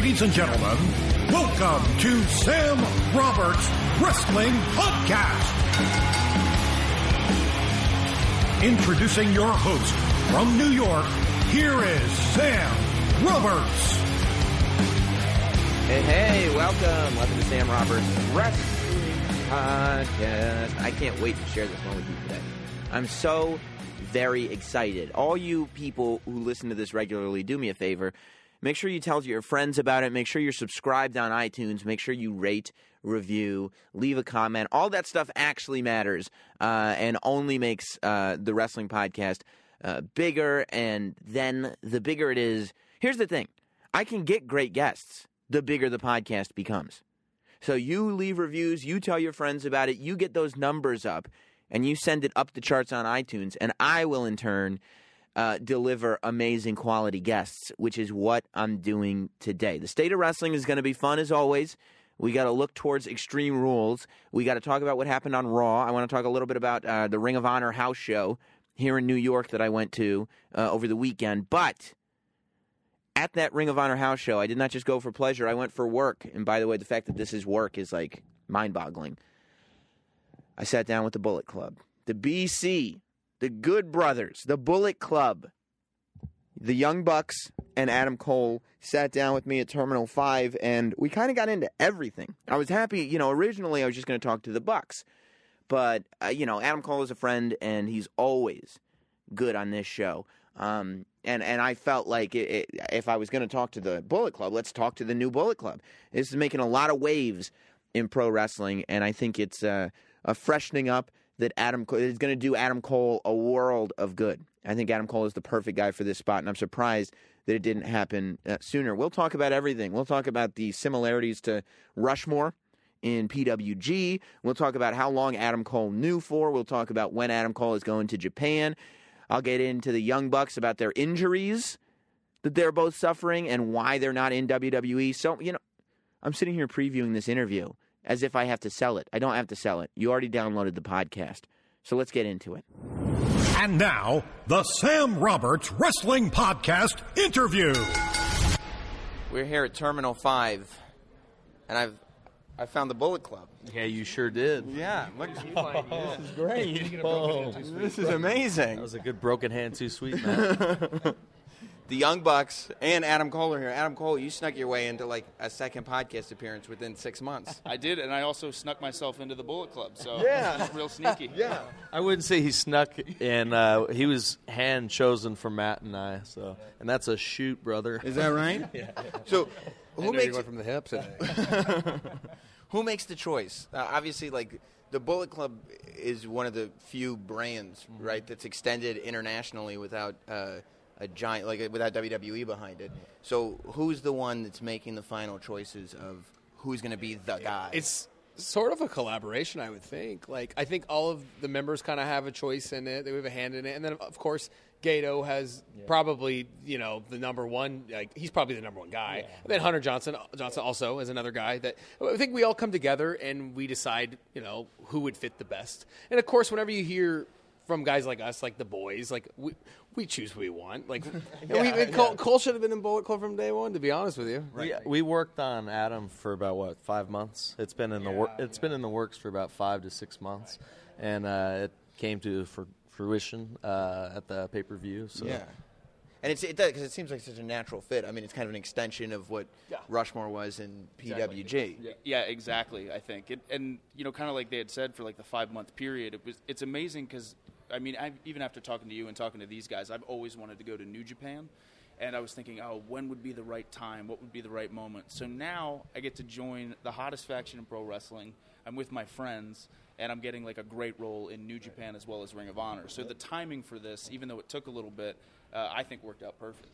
Ladies and gentlemen, welcome to Sam Roberts Wrestling Podcast. Introducing your host from New York, here is Sam Roberts. Hey, hey, welcome. Welcome to Sam Roberts Wrestling Podcast. I can't wait to share this one with you today. I'm so very excited. All you people who listen to this regularly, do me a favor. Make sure you tell your friends about it. Make sure you're subscribed on iTunes. Make sure you rate, review, leave a comment. All that stuff actually matters uh, and only makes uh, the wrestling podcast uh, bigger. And then the bigger it is, here's the thing I can get great guests the bigger the podcast becomes. So you leave reviews, you tell your friends about it, you get those numbers up, and you send it up the charts on iTunes, and I will in turn uh, deliver amazing quality guests, which is what I'm doing today. The state of wrestling is going to be fun as always. We got to look towards Extreme Rules. We got to talk about what happened on Raw. I want to talk a little bit about uh, the Ring of Honor house show here in New York that I went to uh, over the weekend. But at that Ring of Honor house show, I did not just go for pleasure. I went for work. And by the way, the fact that this is work is like mind boggling. I sat down with the Bullet Club, the BC, the Good Brothers, the Bullet Club, the Young Bucks, and Adam Cole sat down with me at Terminal 5, and we kind of got into everything. I was happy, you know, originally I was just going to talk to the Bucks. But, uh, you know, Adam Cole is a friend, and he's always good on this show. Um, and and I felt like it, it, if I was going to talk to the Bullet Club, let's talk to the new Bullet Club. This is making a lot of waves in pro wrestling, and I think it's uh, a freshening up that Adam Cole is going to do Adam Cole a world of good. I think Adam Cole is the perfect guy for this spot, and I'm surprised that it didn't happen uh, sooner. We'll talk about everything. We'll talk about the similarities to Rushmore in PWG. We'll talk about how long Adam Cole knew for. We'll talk about when Adam Cole is going to Japan. I'll get into the Young Bucks about their injuries that they're both suffering and why they're not in WWE. So, you know, I'm sitting here previewing this interview as if I have to sell it. I don't have to sell it. You already downloaded the podcast. So let's get into it. And now, the Sam Roberts Wrestling Podcast interview. We're here at Terminal 5, and I've I found the Bullet Club. Yeah, you sure did. Yeah, look, at you this is great. Oh, this is amazing. That was a good broken hand, too sweet, man. the Young Bucks and Adam Cole are here. Adam Cole, you snuck your way into like a second podcast appearance within six months. I did, and I also snuck myself into the Bullet Club. So Yeah. real sneaky. Yeah. I wouldn't say he snuck, and uh, he was hand chosen for Matt and I. So, and that's a shoot, brother. Is that right? yeah. So, who makes from the hips? who makes the choice? Uh, obviously, like the Bullet Club is one of the few brands, right, that's extended internationally without uh, a giant, like without WWE behind it. So, who's the one that's making the final choices of who's going to be the guy? It's sort of a collaboration, I would think. Like, I think all of the members kind of have a choice in it. They have a hand in it, and then of course. Gedo has probably, you know, the number one. Like he's probably the number one guy. And then Hunter Johnston, uh, Johnston also is another guy that I think we all come together and we decide, you know, who would fit the best. And of course, whenever you hear from guys like us, like the boys, like we we choose who we want. Like and we, and Cole, Cole should have been in Bullet Club from day one. To be honest with you, We, we worked on Adam for about what five months. It's been in the wor- it's been in the works for about five to six months, and uh, it came to fruition uh, at the pay per view. So Yeah. And it's, it does because it seems like such a natural fit. I mean, it's kind of an extension of what Rushmore was in PWG. Yeah, exactly. I think, it, and you know, kind of like they had said for like the five month period, it was it's amazing because I mean, I, even after talking to you and talking to these guys, I've always wanted to go to New Japan, and I was thinking, oh, when would be the right time? What would be the right moment? So now I get to join the hottest faction in pro wrestling. I'm with my friends. And I'm getting like a great role in New Japan as well as Ring of Honor. So the timing for this, even though it took a little bit, uh, I think worked out perfect.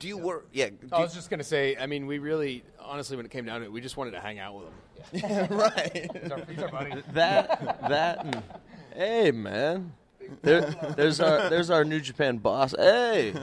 Do you work? Yeah. I was just gonna say. I mean, we really, honestly, when it came down to it, we just wanted to hang out with him. right. that that and, hey man, there, there's our there's our New Japan boss. Hey,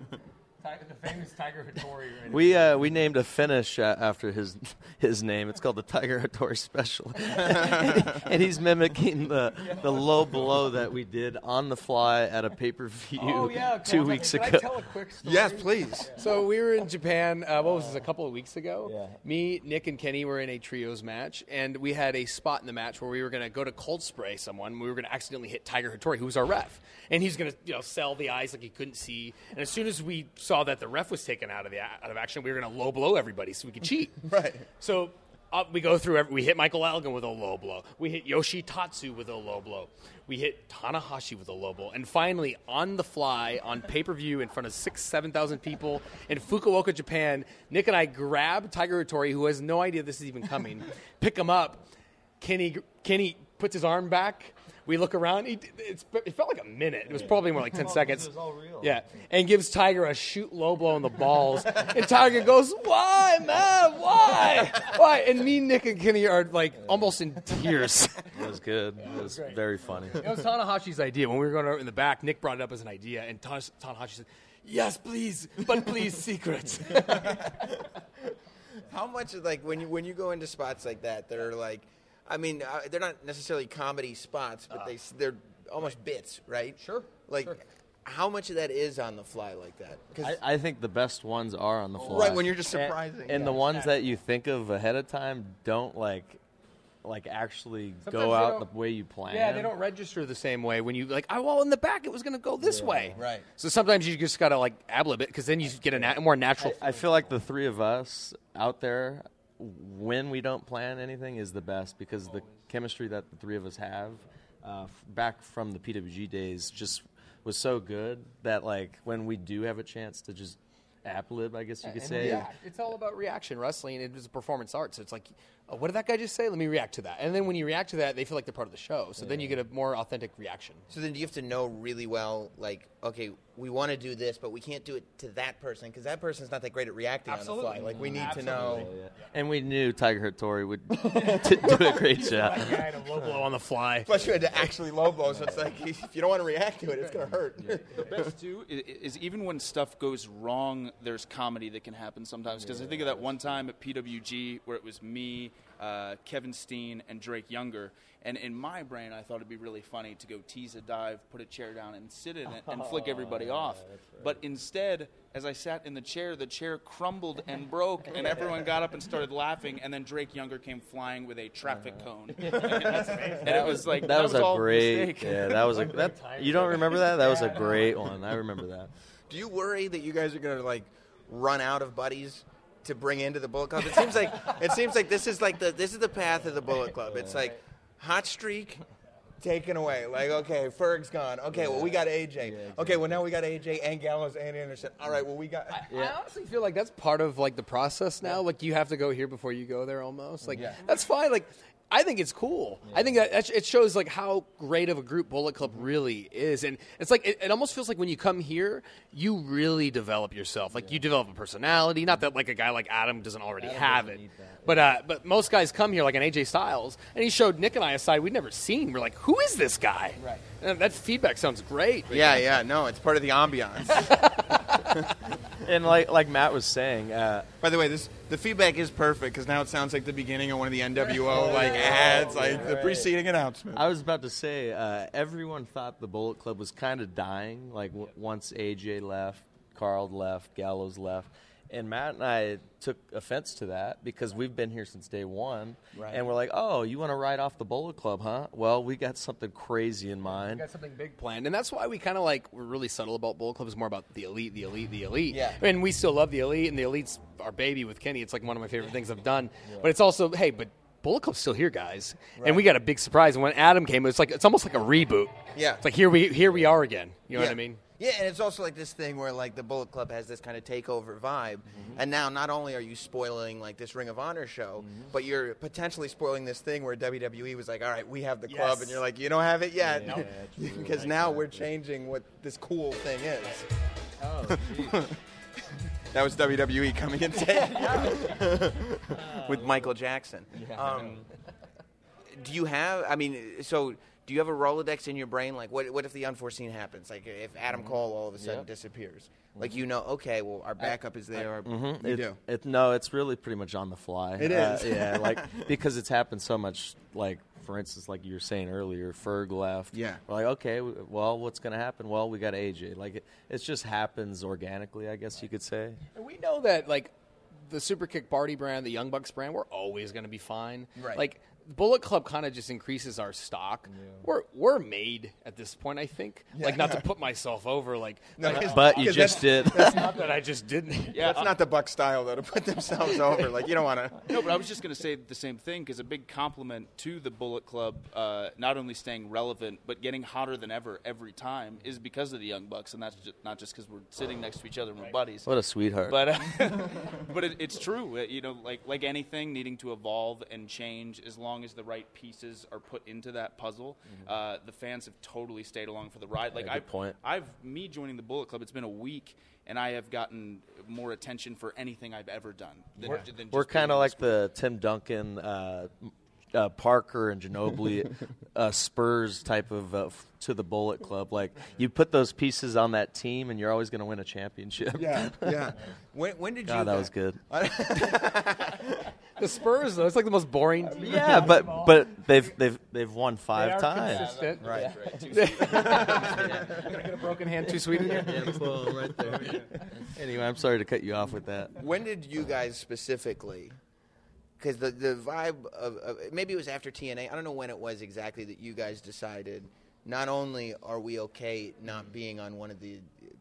the famous Tiger Hattori. We uh, we named a finish uh, after his his name. It's called the Tiger Hattori Special, and he's mimicking the the low blow that we did on the fly at a pay per view Oh yeah, two I- weeks can ago. I tell a quick story? Yes, please. So we were in Japan. Uh, what was this? A couple of weeks ago. Yeah. Me, Nick, and Kenny were in a trios match, and we had a spot in the match where we were going to go to cold spray someone. We were going to accidentally hit Tiger Hattori, who was our ref, and he's going to you know sell the eyes like he couldn't see. And as soon as we saw that the ref was taken out of the out of action, we were going to low blow everybody so we could cheat. Right. So up we go through. Every, we hit Michael Elgin with a low blow. We hit Yoshi Tatsu with a low blow. We hit Tanahashi with a low blow. And finally, on the fly, on pay per view, in front of six, seven thousand people in Fukuoka, Japan, Nick and I grab Tiger Hattori, who has no idea this is even coming, pick him up. Kenny Kenny puts his arm back. We look around. He, it's, it felt like a minute. It was probably more like ten oh, seconds. Yeah, and gives Tiger a shoot low blow in the balls. and Tiger goes, "Why, man? Why? Why?" And me, Nick, and Kenny are like almost in tears. It was good. It was very funny. it was Tanahashi's idea. When we were going in the back, Nick brought it up as an idea, and Tan- Tanahashi said, "Yes, please, but please, secrets." How much like when you when you go into spots like that that are like, I mean, uh, they're not necessarily comedy spots, but they they're almost bits, right? Sure, Like, sure. how much of that is on the fly like that? 'Cause- I, I think the best ones are on the fly. Right, when you're just And- surprising. And, Yeah. the ones that you think of ahead of time don't like like actually Sometimes go they out don't- the way you plan. Yeah, they don't register the same way when you like. Oh, well, in the back it was going to go this way. Right. So sometimes you just got to like ablib it because then you get a na- more natural. I feel like the three of us out there, when we don't plan anything, is the best because the chemistry that the three of us have, uh, f- back from the PWG days, just was so good that like when we do have a chance to just app lib, I guess you could And say. react. It's all about reaction. Wrestling it is a performance art, so it's like, oh, what did that guy just say? Let me react to that. And then when you react to that, they feel like they're part of the show. So then you get a more authentic reaction. So then, do you have to know really well, like, okay, we want to do this, but we can't do it to that person because that person's not that great at reacting on the fly. Like, we need to know. And we knew Tiger Hattori would t- do a great job. guy had a low blow on the fly. Plus, you had to actually low blow, so it's like if you don't want to react to it, it's gonna hurt. the best too is, is even when stuff goes wrong, there's comedy that can happen sometimes. Because I think of that one time at PWG where it was me, uh, Kevin Steen, and Drake Younger. And in my brain, I thought it'd be really funny to go tease a dive, put a chair down, and sit in it and flick everybody off. But instead, as I sat in the chair, the chair crumbled and broke, and everyone got up and started laughing. And then Drake Younger came flying with a traffic cone, and, and it was like That, was, a all great. mistake. Yeah, that was a. That, you don't remember that? That was a great one. I remember that. Do you worry that you guys are gonna like run out of buddies to bring into the Bullet Club? It seems like it seems like this is like the this is the path of the Bullet Club. It's like hot streak. Taken away, like okay, Ferg's gone. Okay, well we got AJ. Okay, well now we got AJ and Gallows and Anderson. All right, well we got. I honestly feel like that's part of like the process now. Like you have to go here before you go there, almost. Like that's fine. Like I think it's cool. I think that that it shows like how great of a group Bullet Club really is, and it's like it, it almost feels like when you come here, you really develop yourself. Like you develop a personality. Not that like a guy like Adam doesn't already have it, but uh, but most guys come here like an AJ Styles, and he showed Nick and I a side we'd never seen. We're like, who is this guy? Right. And that feedback sounds great. Yeah, yeah, no, it's part of the ambiance. And like like Matt was saying, uh, By the way, this the feedback is perfect because now it sounds like the beginning of one of the NWO like ads, like the preceding announcement. I was about to say, uh, everyone thought the Bullet Club was kind of dying. Like w- once AJ left, Karl left, Gallows left, and Matt and I took offense to that because we've been here since day one, and we're like, "Oh, you want to ride off the Bullet Club, huh? Well, we got something crazy in mind." got something big planned, and that's why we kind of like we're really subtle about Bullet Club. Is more about the elite, the elite, the elite. Yeah. and we still love the elite, and the elite's our baby with Kenny. It's like one of my favorite things I've done. But it's also hey, but Bullet Club's still here, guys, and we got a big surprise. And when Adam came, it's like it's almost like a reboot. Yeah. it's like here we here we are again. You know yeah. what I mean? Yeah, and it's also like this thing where like the Bullet Club has this kind of takeover vibe, and now not only are you spoiling like this Ring of Honor show, but you're potentially spoiling this thing where WWE was like, "All right, we have the club," and you're like, "You don't have it yet," because now we're changing what this cool thing is. that was WWE coming in today. With Michael Jackson. Um, do you have? I mean, so do you have a Rolodex in your brain? Like, what what if the unforeseen happens? Like, if Adam Mm-hmm. Cole all of a sudden disappears, like you know, okay, well, our backup is there. Our, Mhm. You it, do. It, no, it's really pretty much on the fly. It Uh, is. yeah, like because it's happened so much. Like for instance, like you were saying earlier, Ferg left. Yeah. We're like, okay, well, what's going to happen? Well, we got AJ. Like it, it just happens organically, I guess you could say. And we know that like the Super Kick Party brand, the Young Bucks brand, we're always going to be fine. Right. Like Bullet Club kind of just increases our stock. We're we're made at this point, I think. Like not to put myself over, like like, But you just did. That's not that I just didn't. Yeah, That's not the Buck style though to put themselves over. Like you don't want to. No, but I was just going to say the same thing because a big compliment to the Bullet Club, uh, not only staying relevant but getting hotter than ever every time, is because of the Young Bucks, and that's just, not just because we're sitting next to each other and we're buddies. what a sweetheart. But uh, but it, it's true, you know, like like anything needing to evolve and change, as long as the right pieces are put into that puzzle, uh, the fans have totally stayed along for the ride. Like good I've, point. I've me joining the Bullet Club. It's been a week, and I have gotten more attention for anything I've ever done. Than, we're than we're kind of like group. the Tim Duncan, uh, uh, Parker, and Ginobili uh, Spurs type of uh, f- to the Bullet Club. Like you put those pieces on that team, and you're always going to win a championship. Yeah, yeah. When, when did you? God, that was guys- good. The Spurs though, it's like the most boring team. Yeah, but but they've they've they've won They five are times. consistent. Right. Gonna get a broken hand too sweet in here. right there. Anyway, I'm sorry to cut you off with that. when did you guys specifically? Because the the vibe of, of maybe it was after TNA. I don't know when it was exactly that you guys decided. Not only are we okay not being on one of the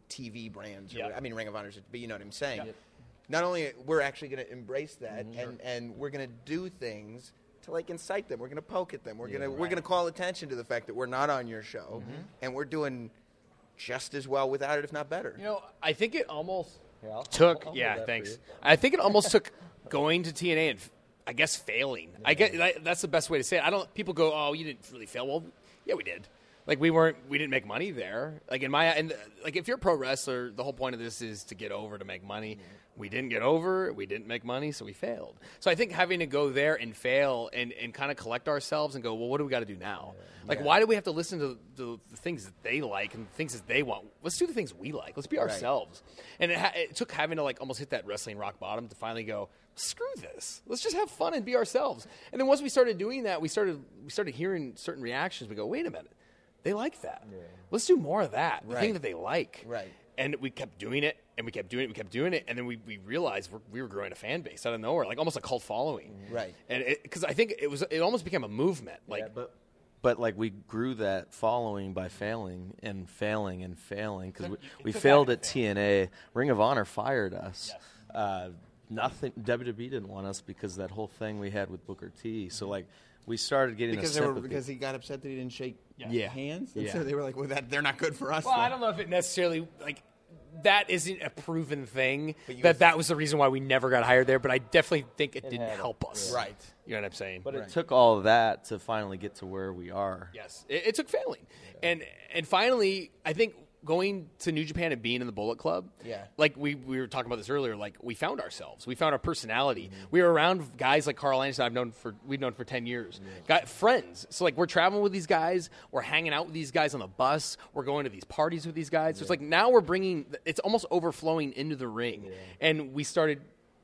TV brands, or Yeah. what- I mean Ring of Honor, but you know what I'm saying. Not only we're actually going to embrace that, Mm-hmm. and and we're going to do things to like incite them. We're going to poke at them. We're going to we're going to call attention to the fact that we're not on your show, Mm-hmm. and we're doing just as well without it, if not better. You know, I think it almost I'll- took. I'll yeah, thanks. I think it almost took going to TNA and i guess failing. I get that, that's the best way to say it. I don't. People go, "Oh, you didn't really fail." Well, yeah, we did. Like we weren't. We didn't make money there. Like in my and like if you're a pro wrestler, the whole point of this is to get over to make money. We didn't get over. We didn't make money, so we failed. So I think having to go there and fail and, and kind of collect ourselves and go, well, what do we got to do now? Like, why do we have to listen to the, the things that they like and things that they want? Let's do the things we like. Let's be ourselves. And it, ha- it took having to like almost hit that wrestling rock bottom to finally go, screw this. Let's just have fun and be ourselves. And then once we started doing that, we started we started hearing certain reactions. We go, wait a minute, they like that. Let's do more of that. The thing that they like. Right. And we kept doing it, and we kept doing it, we kept doing it, and then we, we realized we're, we were growing a fan base out of nowhere, like almost a cult following. Right. And because I think it was, it almost became a movement. Like, Yeah, but but like we grew that following by failing and failing and failing because we, we failed at TNA. Ring of Honor fired us. Uh, nothing. WWE didn't want us because that whole thing we had with Booker T. So like we started getting Because a they were because he got upset that he didn't shake Yeah. hands. And Yeah. so they were like, "Well, that they're not good for us." well, I don't know if it necessarily like that isn't a proven thing you that was- that was the reason why we never got hired there. But I definitely think it, didn't had a- help us. Right. You know what I'm saying? but it took all of that to finally get to where we are. Yes, it, it took failing, and and finally, I think going to New Japan and being in the Bullet Club. Yeah. like we we were talking about this earlier. Like we found ourselves, we found our personality. Mm-hmm. We were around guys like Karl Anderson. I've known for we've known for ten years. Got friends. So like we're traveling with these guys. We're hanging out with these guys on the bus. We're going to these parties with these guys. So it's like now we're bringing. It's almost overflowing into the ring, and we started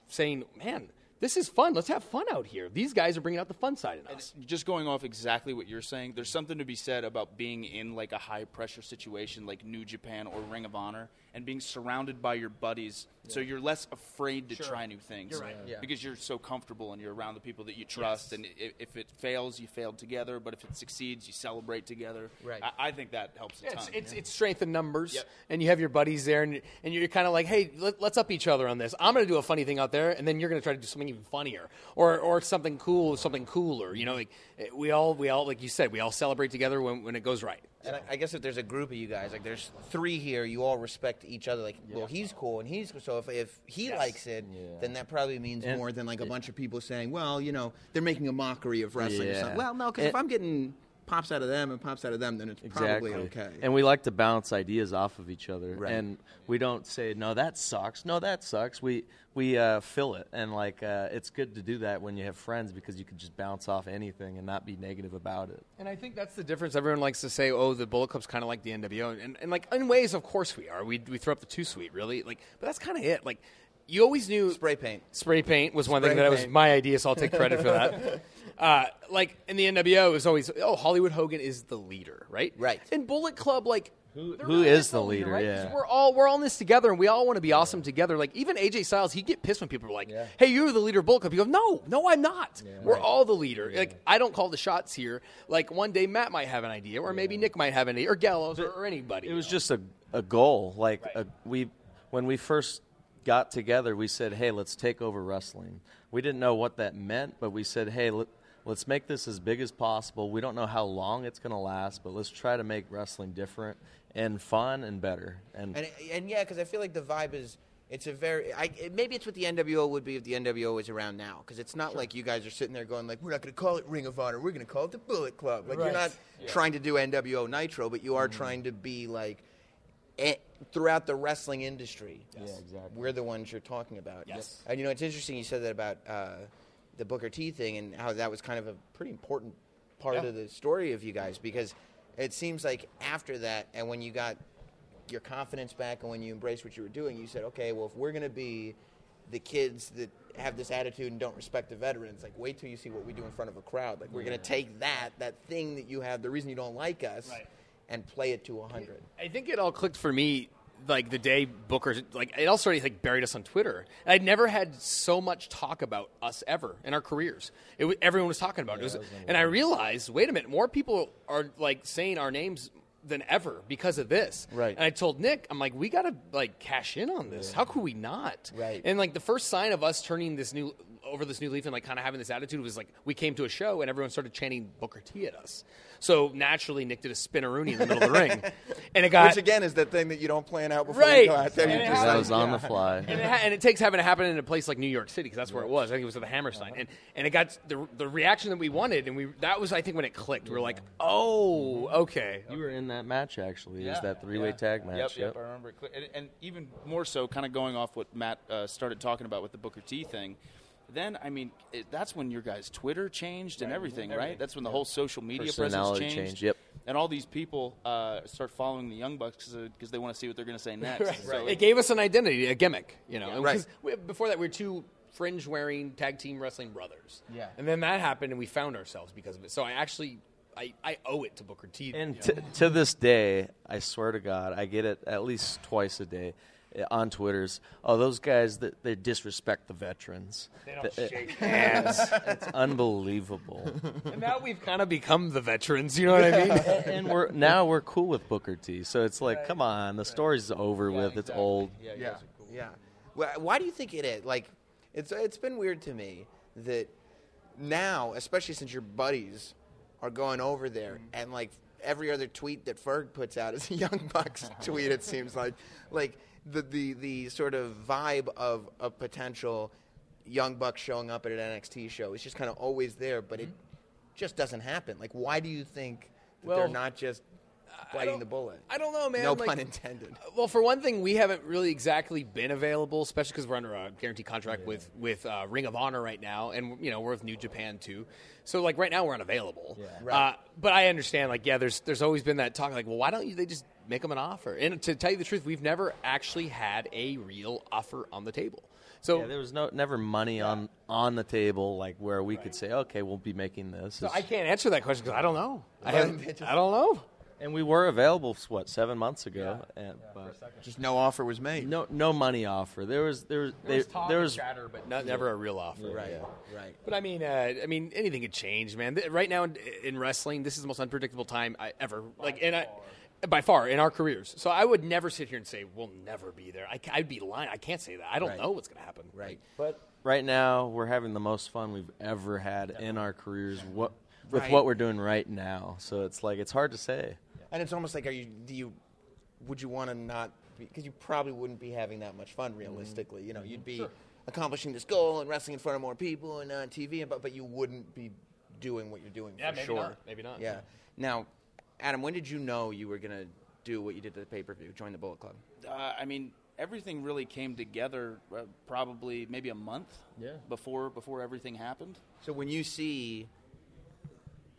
saying, "Man." This is fun. Let's have fun out here. These guys are bringing out the fun side in us. just going off exactly what you're saying, there's something to be said about being in like a high pressure situation like New Japan or Ring of Honor and being surrounded by your buddies, so you're less afraid to try new things. You're right. Yeah. Because you're so comfortable and you're around the people that you trust, and i- if it fails, you failed together. But if it succeeds, you celebrate together. Right. I, I think that helps a Yeah, ton. it's, it's, it's strength in numbers, Yep. and you have your buddies there, and, and you're kind of like, hey, let, us up each other on this. I'm going to do a funny thing out there, and then you're going to try to do something even funnier, or or something cool, something cooler. You know, like eh, we all we all like you said, we all celebrate together when, when it goes right. And I, I guess if there's a group of you guys, like there's three here, you all respect each other. Like, well, he's cool and he's so if if he likes it, then that probably means And- more than like a bunch of people saying, well, you know, they're making a mockery of wrestling. Or something. Well, no, because if I'm getting pops out of them and pops out of them, then it's Exactly. probably okay. And we like to bounce ideas off of each other. Right. And we don't say, no, that sucks. No, that sucks. We we uh, fill it. And like, uh, it's good to do that when you have friends because you can just bounce off anything and not be negative about it. And I think that's the difference. Everyone likes to say, "Oh, the Bullet Club's kind of like the NWO," and, and like in ways, of course, we are. We we throw up the too sweet, really. Like, but that's kind of it. Like, you always knew Spray paint. Spray paint was one Spray thing that was my idea, so I'll take credit for that. Uh, like in the NWO, it was always, "Oh, Hollywood Hogan is the leader," right? Right. In Bullet Club, like. Who- there who really is no the leader, right? yeah. 'Cause We're all we're all in this together, and we all want to be awesome together. Like even AJ Styles, he'd get pissed when people were like, "Hey, you're the leader of Bullet Club." You go, "No, no, I'm not. we're all the leader. Like I don't call the shots here. Like one day Matt might have an idea, or maybe Nick might have an idea, or Gallows, or, or anybody. It was know? just a, a goal. Like a, we, when we first got together, we said, "Hey, let's take over wrestling." We didn't know what that meant, but we said, "Hey, let, let's make this as big as possible." We don't know how long it's going to last, but let's try to make wrestling different and fun and better. And, And and yeah, because I feel like the vibe is it's a very I, it- maybe it's what the NWO would be if the NWO was around now because it's not like you guys are sitting there going like we're not going to call it Ring of Honor we're going to call it the Bullet Club like you're not trying to do NWO Nitro but you are trying to be like eh, throughout the wrestling industry. Yeah, exactly. We're the ones you're talking about. Yes. And you know it's interesting you said that about uh, the Booker T thing and how that was kind of a pretty important part Yeah. of the story of you guys because it seems like after that and when you got your confidence back and when you embraced what you were doing, you said, okay, well, if we're going to be the kids that have this attitude and don't respect the veterans, like, wait till you see what we do in front of a crowd. Like, we're going to take that, that thing that you have, the reason you don't like us, Right. And play it to 100. I think it all clicked for me like the day Booker like it all started like buried us on Twitter. And I'd never had so much talk about us ever in our careers. It was, everyone was talking about it. it was, and I realized, wait a minute, more people are like saying our names than ever because of this. Right. And I told Nick, I'm like, we got to like cash in on this. How could we not? Right. And like the first sign of us turning this new over this new leaf and like kind of having this attitude was like we came to a show and everyone started chanting Booker T at us. So naturally, Nick did a spinneroonie in the middle of the ring, and it got Which again is that thing that you don't plan out before Right. you go out there. And You it just that was on the fly. and it, ha- and it takes having it happen in a place like New York City because that's where it was. I think it was at the Hammerstein, and and it got the the reaction that we wanted, and we that was I think when it clicked. We were like, oh, okay. You were in that match actually. It was that three-way yeah. tag match. Yep, yep, I remember. it. And, and even more so, kind of going off what Matt uh, started talking about with the Booker T thing. Then, I mean, it, that's when your guys' Twitter changed and everything, right? That's when the whole social media presence Personality changed. changed, yep. And all these people uh, start following the Young Bucks because they want to see what they're going to say next. So It gave us an identity, a gimmick, you know. And Right. 'cause we, before that, we were two fringe-wearing tag team wrestling brothers. Yeah. And then that happened, and we found ourselves because of it. So I actually, I, I owe it to Booker T. And you t- to this day, I swear to God, I get it at least twice a day uh, on Twitter's. Oh, those guys that they disrespect the veterans. they don't Th- shake hands. It's unbelievable. and now we've kind of become the veterans. You know what I mean? and we're now we're cool with Booker T. So it's like, come on, the story's over with. It's old. Yeah, Yeah, cool. yeah. Why, why do you think it is? Like, it's it's been weird to me that now, especially since your buddies are going over there, and like every other tweet that Ferg puts out is a Young Bucks tweet. It seems like, like the the the sort of vibe of a potential Young Bucks showing up at an NXT show is just kind of always there, but it just doesn't happen. Like, why do you think that they're not just biting the bullet? I don't know, man. No Like- pun intended. Well, for one thing, we haven't really exactly been available, especially because we're under a guaranteed contract with with uh, Ring of Honor right now, and you know we're with New Japan too. So like right now we're unavailable. Right. Uh, but I understand. Like yeah, there's there's always been that talk. Like well, why don't you they just make them an offer? And to tell you the truth, we've never actually had a real offer on the table. So Yeah, there was no never money on on the table like where we could say, okay, we'll be making this. so I can't answer that question because I don't know. I, haven't- I don't know. and we were available what seven months ago, and, but Just no offer was made. no no money offer. There was there was there, was, there was chatter, but not, never a real offer. Right, right. But I mean, uh, I mean, anything could change, man. Right now in, in wrestling, this is the most unpredictable time I, ever. Like, and I, by far in our careers. So I would never sit here and say we'll never be there. I, would be lying. I can't say that. I don't Right. know what's going to happen. Right. But right now, we're having the most fun we've ever had in our careers. What with Right. what we're doing right now, so it's like it's hard to say. And it's almost like, are you? Do you? Would you want to not? Because you probably wouldn't be having that much fun, mm-hmm. realistically. You know, you'd be accomplishing this goal and wrestling in front of more people and on TV, but but you wouldn't be doing what you're doing Yeah, for maybe sure. not. Maybe not. Yeah. Now, Adam, when did you know you were gonna do what you did to the pay per view? Join the Bullet Club. Uh, I mean, everything really came together uh, probably maybe a month Yeah. before before everything happened. So when you see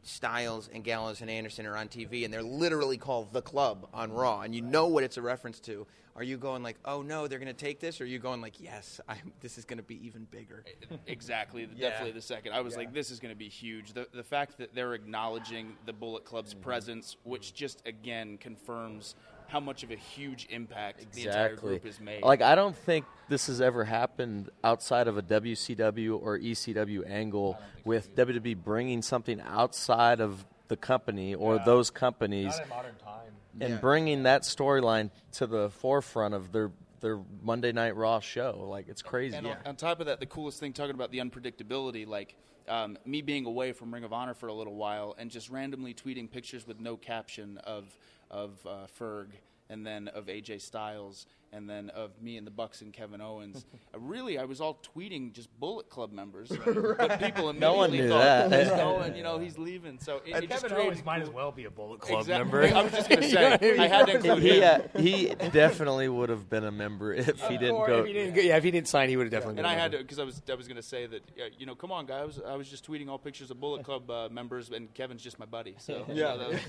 Styles and Gallows and Anderson are on TV and they're literally called the club on Raw and you know what it's a reference to, are you going like, "Oh no, they're going to take this?" or are you going like, "Yes, I'm, this is going to be even bigger?" exactly, Yeah. definitely the second. I was like, this is going to be huge. The the fact that they're acknowledging the Bullet Club's Mm-hmm. presence, which just again confirms how much of a huge impact the entire group has made. Like I don't think this has ever happened outside of a WCW or ECW angle with WWE bringing something outside of the company or those companies Not in modern time. and Yeah. bringing that storyline to the forefront of their their Monday Night Raw show. Like it's crazy. And on, on top of that, the coolest thing talking about the unpredictability, like um, me being away from Ring of Honor for a little while and just randomly tweeting pictures with no caption of of uh, Ferg and then of AJ Styles and then of me and the Bucks and Kevin Owens. uh, really, I was all tweeting just Bullet Club members, but people immediately No one knew thought that. he's going, you know, he's leaving. So it, it Kevin created Owens might as well be a Bullet Club Exactly. member. I was just gonna say I had to include he, him. uh, he definitely would have been a member if he didn't go. if he didn't go, yeah, if he didn't sign, he would have definitely. And been I a had member. to because I was I was going to say that uh, you know come on guys I was, I was just tweeting all pictures of Bullet Club uh, members and Kevin's just my buddy so Yeah. that was-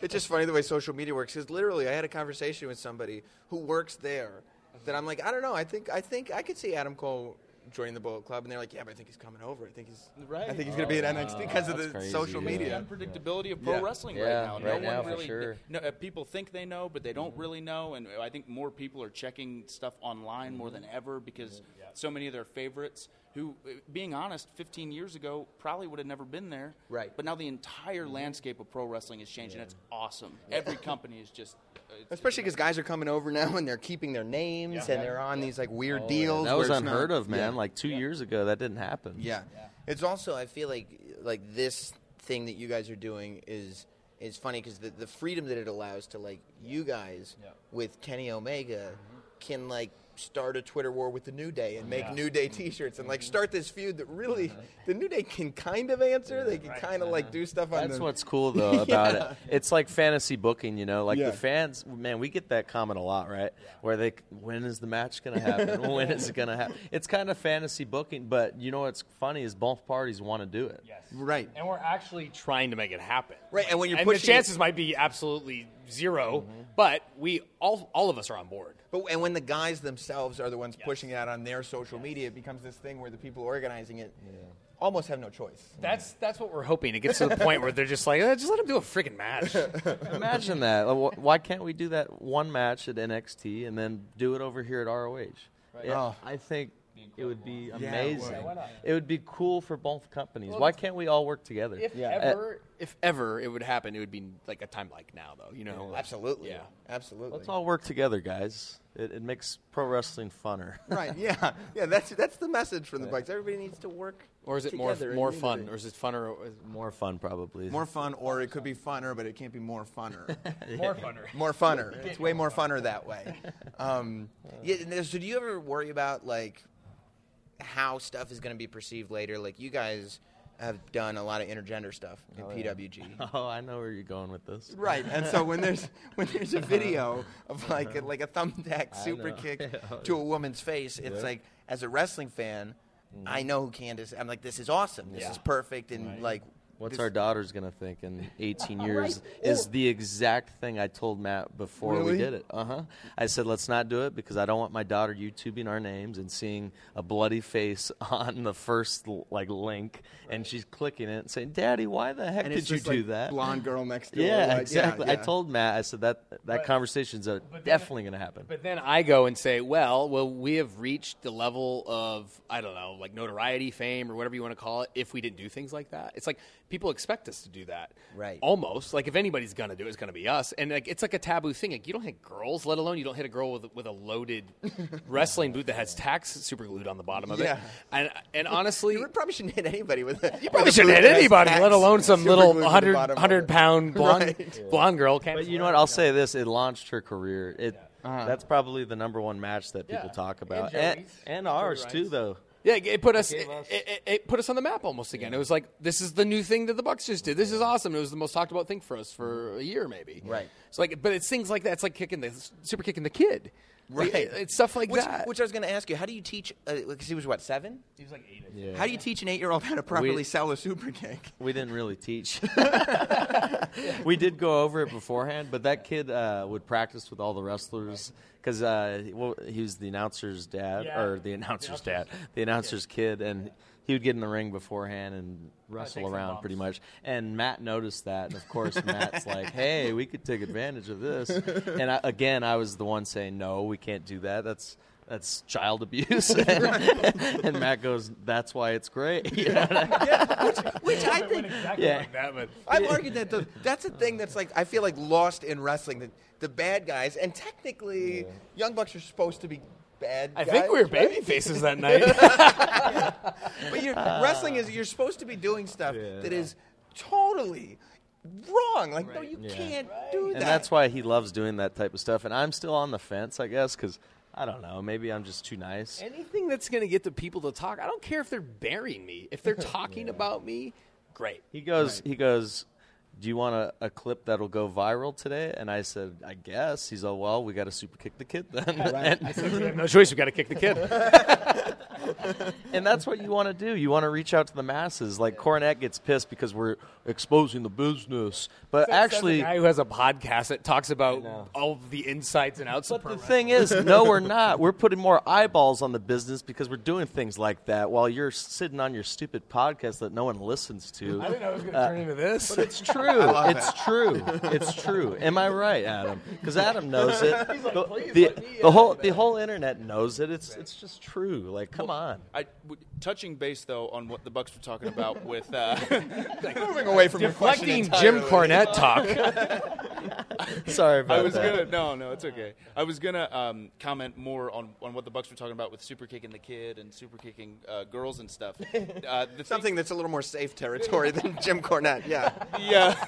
It's just funny the way social media works. Because literally, I had a conversation with somebody who works there. That I'm like, I don't know. I think I think I could see Adam Cole joining the Bullet Club, and they're like, Yeah, but I think he's coming over. I think he's Right. I think he's going to be at NXT because of the crazy, social yeah. media. the unpredictability of pro Yeah. wrestling Yeah, right now. No right now, one for really. sure. No, uh, people think they know, but they don't really know. And I think more people are checking stuff online more than ever because so many of their favorites, who, uh, being honest, 15 years ago probably would have never been there. Right. But now the entire landscape of pro wrestling has changed, and it's awesome. Every company is just. It's- Especially because guys are coming over now and they're keeping their names and they're on these like weird oh, deals. That was unheard not- of, man. Yeah. Like two years ago, that didn't happen. Yeah. It's also I feel like like this thing that you guys are doing is is funny because the the freedom that it allows to like you guys with Kenny Omega mm-hmm. can like start a Twitter war with the New Day and make New Day T-shirts and like mm-hmm. start this feud that really uh-huh. the New Day can kind of answer. They can kind of like do uh-huh. stuff on. That's the, what's cool though about it. It's like fantasy booking, you know. Like Yeah. the fans, man, we get that comment a lot, right? Where they, when is the match going to happen? when is it going to happen? It's kind of fantasy booking, but you know what's funny is both parties want to do it. Yes. Right. And we're actually trying to make it happen. Right, and when you're and pushing the it- chances might be absolutely 0 mm-hmm. but we all all of us are on board. But and when the guys themselves are the ones pushing it out on their social media, it becomes this thing where the people organizing it almost have no choice. That's that's what we're hoping. It gets to the point where they're just like, "Eh, just let them do a freaking match. Imagine that. Why can't we do that one match at NXT and then do it over here at ROH? Yeah, Oh. I think it would be it would. amazing. it would be cool for both companies. Why can't we all work together? if Uh, ever, if ever it would happen, it would be like a time like now, though. You know, like- Absolutely. Yeah. Absolutely. Let's all work together, guys. It, it makes pro wrestling funner. right. Yeah. Yeah. That's that's the message from the bikes. Everybody needs to work. Or is it more more fun, unity. or is it funner? Or is, More fun, probably. More fun, or it could be funner, but it can't be more funner. more funner. more funner. It's way more funner that way. Um, yeah. So do you ever worry about like how stuff is going to be perceived later? Like you guys have done a lot of intergender stuff in oh, PWG. Oh, I know where you're going with this. Right, and so when there's when there's a video of like a, like a thumbtack super kick Yeah. Oh, to a woman's face, it's like as a wrestling fan, I mm-hmm. know who Candice. I'm like, this is awesome. This Yeah. is perfect, and like, What's this- our daughter's gonna think in 18 years is the exact thing I told Matt before Really? we did it. Uh huh. I said let's not do it because I don't want my daughter YouTubing our names and seeing a bloody face on the first like link, and she's clicking it and saying, "Daddy, why the heck and did it's you just, do like, that?" Blonde girl next door. Yeah, like, exactly. I yeah. told Matt. I said that that But- conversation's uh, then- definitely gonna happen. but then I go and say, well, well, we have reached the level of I don't know, like notoriety, fame, or whatever you want to call it. If we didn't do things like that, it's like people expect us to do that. Right. Almost like if anybody's gonna do it, it's gonna be us. And like it's like a taboo thing. Like you don't hit girls, let alone you don't hit a girl with with a loaded wrestling boot that has tacks super glued on the bottom of it. And and honestly, You probably shouldn't hit anybody with it. You probably shouldn't hit anybody, let alone some little 100, 100 pound blonde, Right. blonde girl. Can't But you know what? I'll say this: it launched her career. It Uh-huh. that's probably the number one match that people Yeah. talk about, And and, and ours too, though. Yeah, it put us it, us- it, it put us on the map almost again. It was like this is the new thing that the Bucks just did. This is awesome. It was the most talked about thing for us for a year maybe. Right. It's like, but it's things like that. It's like kicking the super kicking the kid. Right. It- it's stuff like which, that. Which I was going to ask you. How do you teach? Because he was what seven? He was like eight. I think. Yeah. How do you teach an eight-year-old how to properly We- sell a super kick? We didn't really teach. we did go over it beforehand, but that kid uh, would practice with all the wrestlers because uh, well, he was the announcer's dad Yeah. or the announcer's dad, the announcer's kid, and he would get in the ring beforehand and wrestle around pretty much. And Matt noticed that, and of course Matt's like, "Hey, we could take advantage of this." And I, again, I was the one saying, "No, we can't do that. That's." That's child abuse, and Matt goes. That's why it's great. You know? Which I It think exactly Yeah. like that, but I've argued that the, that's a thing that's like I feel like lost in wrestling. The, the bad guys, and technically, Young Bucks are supposed to be bad. I guys, think we were right? baby faces that night. But you're, wrestling is you're supposed to be doing stuff that is totally wrong. Like no, you Yeah. can't do that. and that's why he loves doing that type of stuff. And I'm still on the fence, I guess, because I don't know. Maybe I'm just too nice. Anything that's going to get the people to talk. I don't care if they're burying me. If they're talking about me, great. He goes. He goes. Do you want a, a clip that'll go viral today? And I said, I guess. He's all, well, we got to super kick the kid then. and, we have no choice. We got to kick the kid. and that's what you want to do. You want to reach out to the masses. Like Cornette gets pissed because we're exposing the business, but actually, a guy who has a podcast that talks about all of the insights and outs But pro the thing is, no, we're not. We're putting more eyeballs on the business because we're doing things like that while you're sitting on your stupid podcast that no one listens to. I didn't know it was going to uh, turn into this. But it's true. It's true. It's true. Am I right, Adam? Because Adam knows it. the, the, the whole the whole internet knows it. It's it's just true. Like, come on. I, touching base though on what the Bucks were talking about with uh, Moving away from your Deflecting Jim. Cornette talk. Sorry about I was that. gonna no no it's okay. I was gonna um, comment more on, on what the Bucks were talking about with super kicking the kid and super kicking uh, girls and stuff. Uh, the thing- something that's a little more safe territory than Jim Cornette. Yeah. yeah.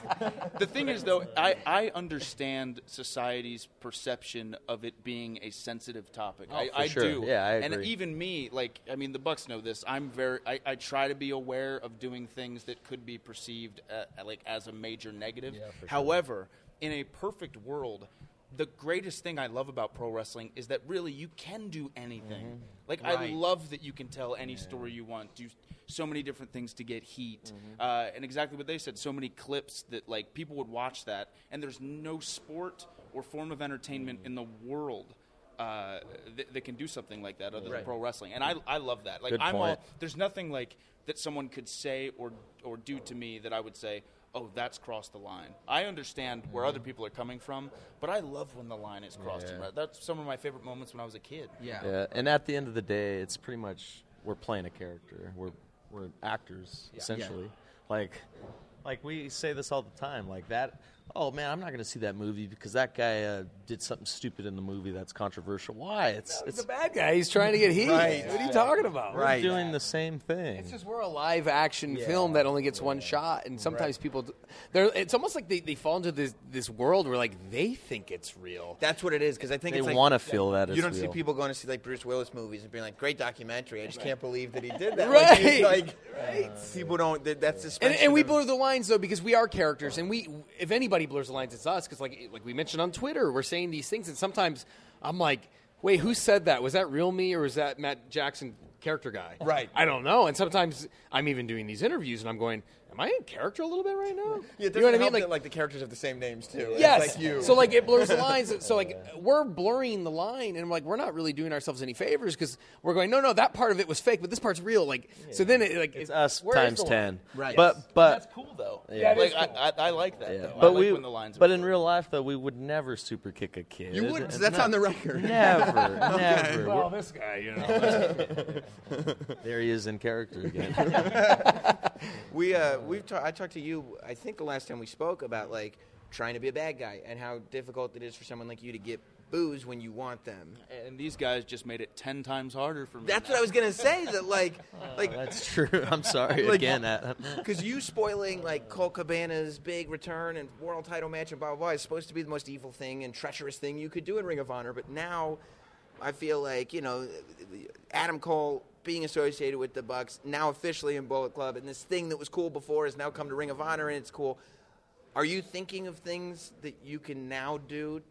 The thing is, though, I, I understand society's perception of it being a sensitive topic. I, for I sure. do. Yeah, I And even me, like, I mean, the Bucks know this. I'm very. I, I try to be aware of doing things that could be perceived uh, like as a major negative. However, in a perfect world. The greatest thing I love about pro wrestling is that really you can do anything. Like I love that you can tell any story you want. Do so many different things to get heat, uh, and exactly what they said. So many clips that like people would watch that, and there's no sport or form of entertainment in the world uh, that, that can do something like that other than pro wrestling. And I, I love that. Like Good I'm all there's nothing like that someone could say or or do to me that I would say. Oh, that's crossed the line. I understand where other people are coming from, but I love when the line is crossed. Yeah. That's some of my favorite moments when I was a kid. Yeah. Yeah, and at the end of the day, it's pretty much we're playing a character. We're we're actors essentially. Like like we say this all the time. Like that. Oh man, I'm not going to see that movie because that guy uh, did something stupid in the movie that's controversial. Why? It's He's it's a bad guy. He's trying to get heat. Right. What are you talking about? we're Right. doing the same thing. It's just we're a live action film that only gets one shot, and sometimes people, d- they're. It's almost like they, they fall into this this world where like they think it's real. That's what it is because I think they like, want to feel that. You don't see people going to see like Bruce Willis movies and being like, "Great documentary." I just can't believe that he did that. Right. Like, he's like people don't. that- That's And, suspension. and we blur the lines though because we are characters, and we if anybody blurs the lines, it's us. Because like like we mentioned on Twitter, we're saying these things, and sometimes I'm like, wait, who said that? Was that real me or was that Matt Jackson character guy? Right. I don't know. And sometimes I'm even doing these interviews, and I'm going, am I in character a little bit right now? Yeah, it you know what I mean? help that, like the characters have the same names too. It's Yes. like you. So like it blurs the lines. So like we're blurring the line, and like we're not really doing ourselves any favors because we're going, no, no, that part of it was fake, but this part's real. Like so, then it like It's it- us times the line? ten. Right. But but That's cool though. Yeah, it like is I. I, I like that. Yeah. Though. But I like we, when the lines. but in real life though, we would never super kick a kid. you would. It's That's not- on the record. Never, never. Well, this guy, you know. There he is in character again. We uh, we've ta- I talked to you. I think the last time we spoke about like trying to be a bad guy and how difficult it is for someone like you to get boos when you want them. and these guys just made it ten times harder for me. That's now. what I was gonna say. That like, oh, like That's true. I'm sorry Like- again. Adam. Because you spoiling like Colt Cabana's big return and world title match and blah blah blah is supposed to be the most evil thing and treacherous thing you could do in Ring of Honor, but now I feel like you know Adam Cole being associated with the Bucks, now officially in Bullet Club, and this thing that was cool before has now come to Ring of Honor and it's cool. Are you thinking of things that you can now do to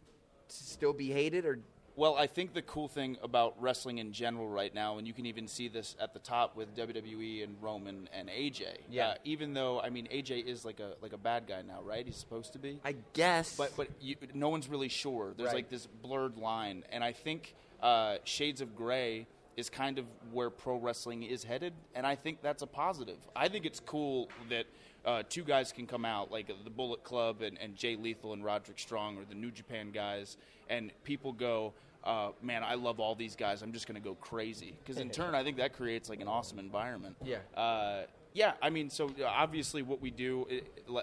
still be hated, or Well, I think the cool thing about wrestling in general right now, and you can even see this at the top with WWE and Roman and AJ. Yeah. Uh, even though I mean AJ is like a like a bad guy now, right? He's supposed to be. I guess? But but you, no one's really sure. There's Right. like this blurred line, and I think uh, Shades of Grey is kind of where pro wrestling is headed, and I think that's a positive. I think it's cool that uh, two guys can come out like the Bullet Club and, and Jay Lethal and Roderick Strong or the New Japan guys, and people go. Uh, man, I love all these guys. I'm just going to go crazy because in turn, I think that creates like an awesome environment. Yeah. Uh, yeah, I mean, so obviously, what we do,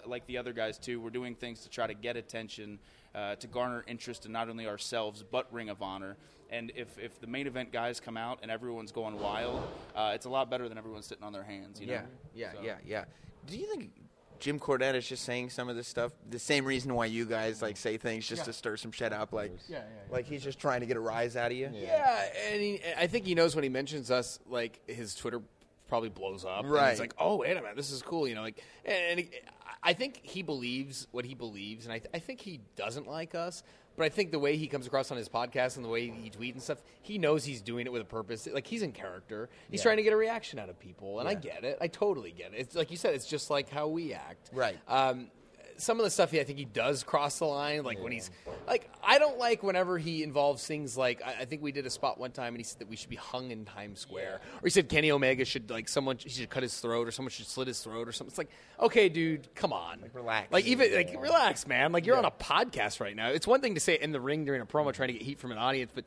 like the other guys too, we're doing things to try to get attention, uh, to garner interest in not only ourselves but Ring of Honor. And if, if the main event guys come out and everyone's going wild, uh, it's a lot better than everyone sitting on their hands. You know? yeah, yeah, So- yeah, yeah. Do you think Jim Cornette is just saying some of this stuff the same reason why you guys like say things just to stir some shit up? Like, Yeah, yeah, yeah. like he's just trying to get a rise out of you. Yeah, and he, I think he knows when he mentions us, like his Twitter probably blows up. and Right. he's like, "Oh, wait a minute, this is cool," you know. Like, and, and I think he believes what he believes, and I, I think he doesn't like us. But I think the way he comes across on his podcast and the way he tweets and stuff, he knows he's doing it with a purpose. Like he's in character. He's trying to get a reaction out of people, and I get it. I totally get it. It's like you said. It's just like how we act. Right. Um, some of the stuff he, I think he does cross the line. Like when he's like, I don't like whenever he involves things like I, I think we did a spot one time and he said that we should be hung in Times Square, or he said Kenny Omega should like someone he should cut his throat or someone should slit his throat or something. It's like, okay, dude, come on, relax. Like even like relax, man. Like you're on a podcast right now. It's one thing to say it in the ring during a promo trying to get heat from an audience, but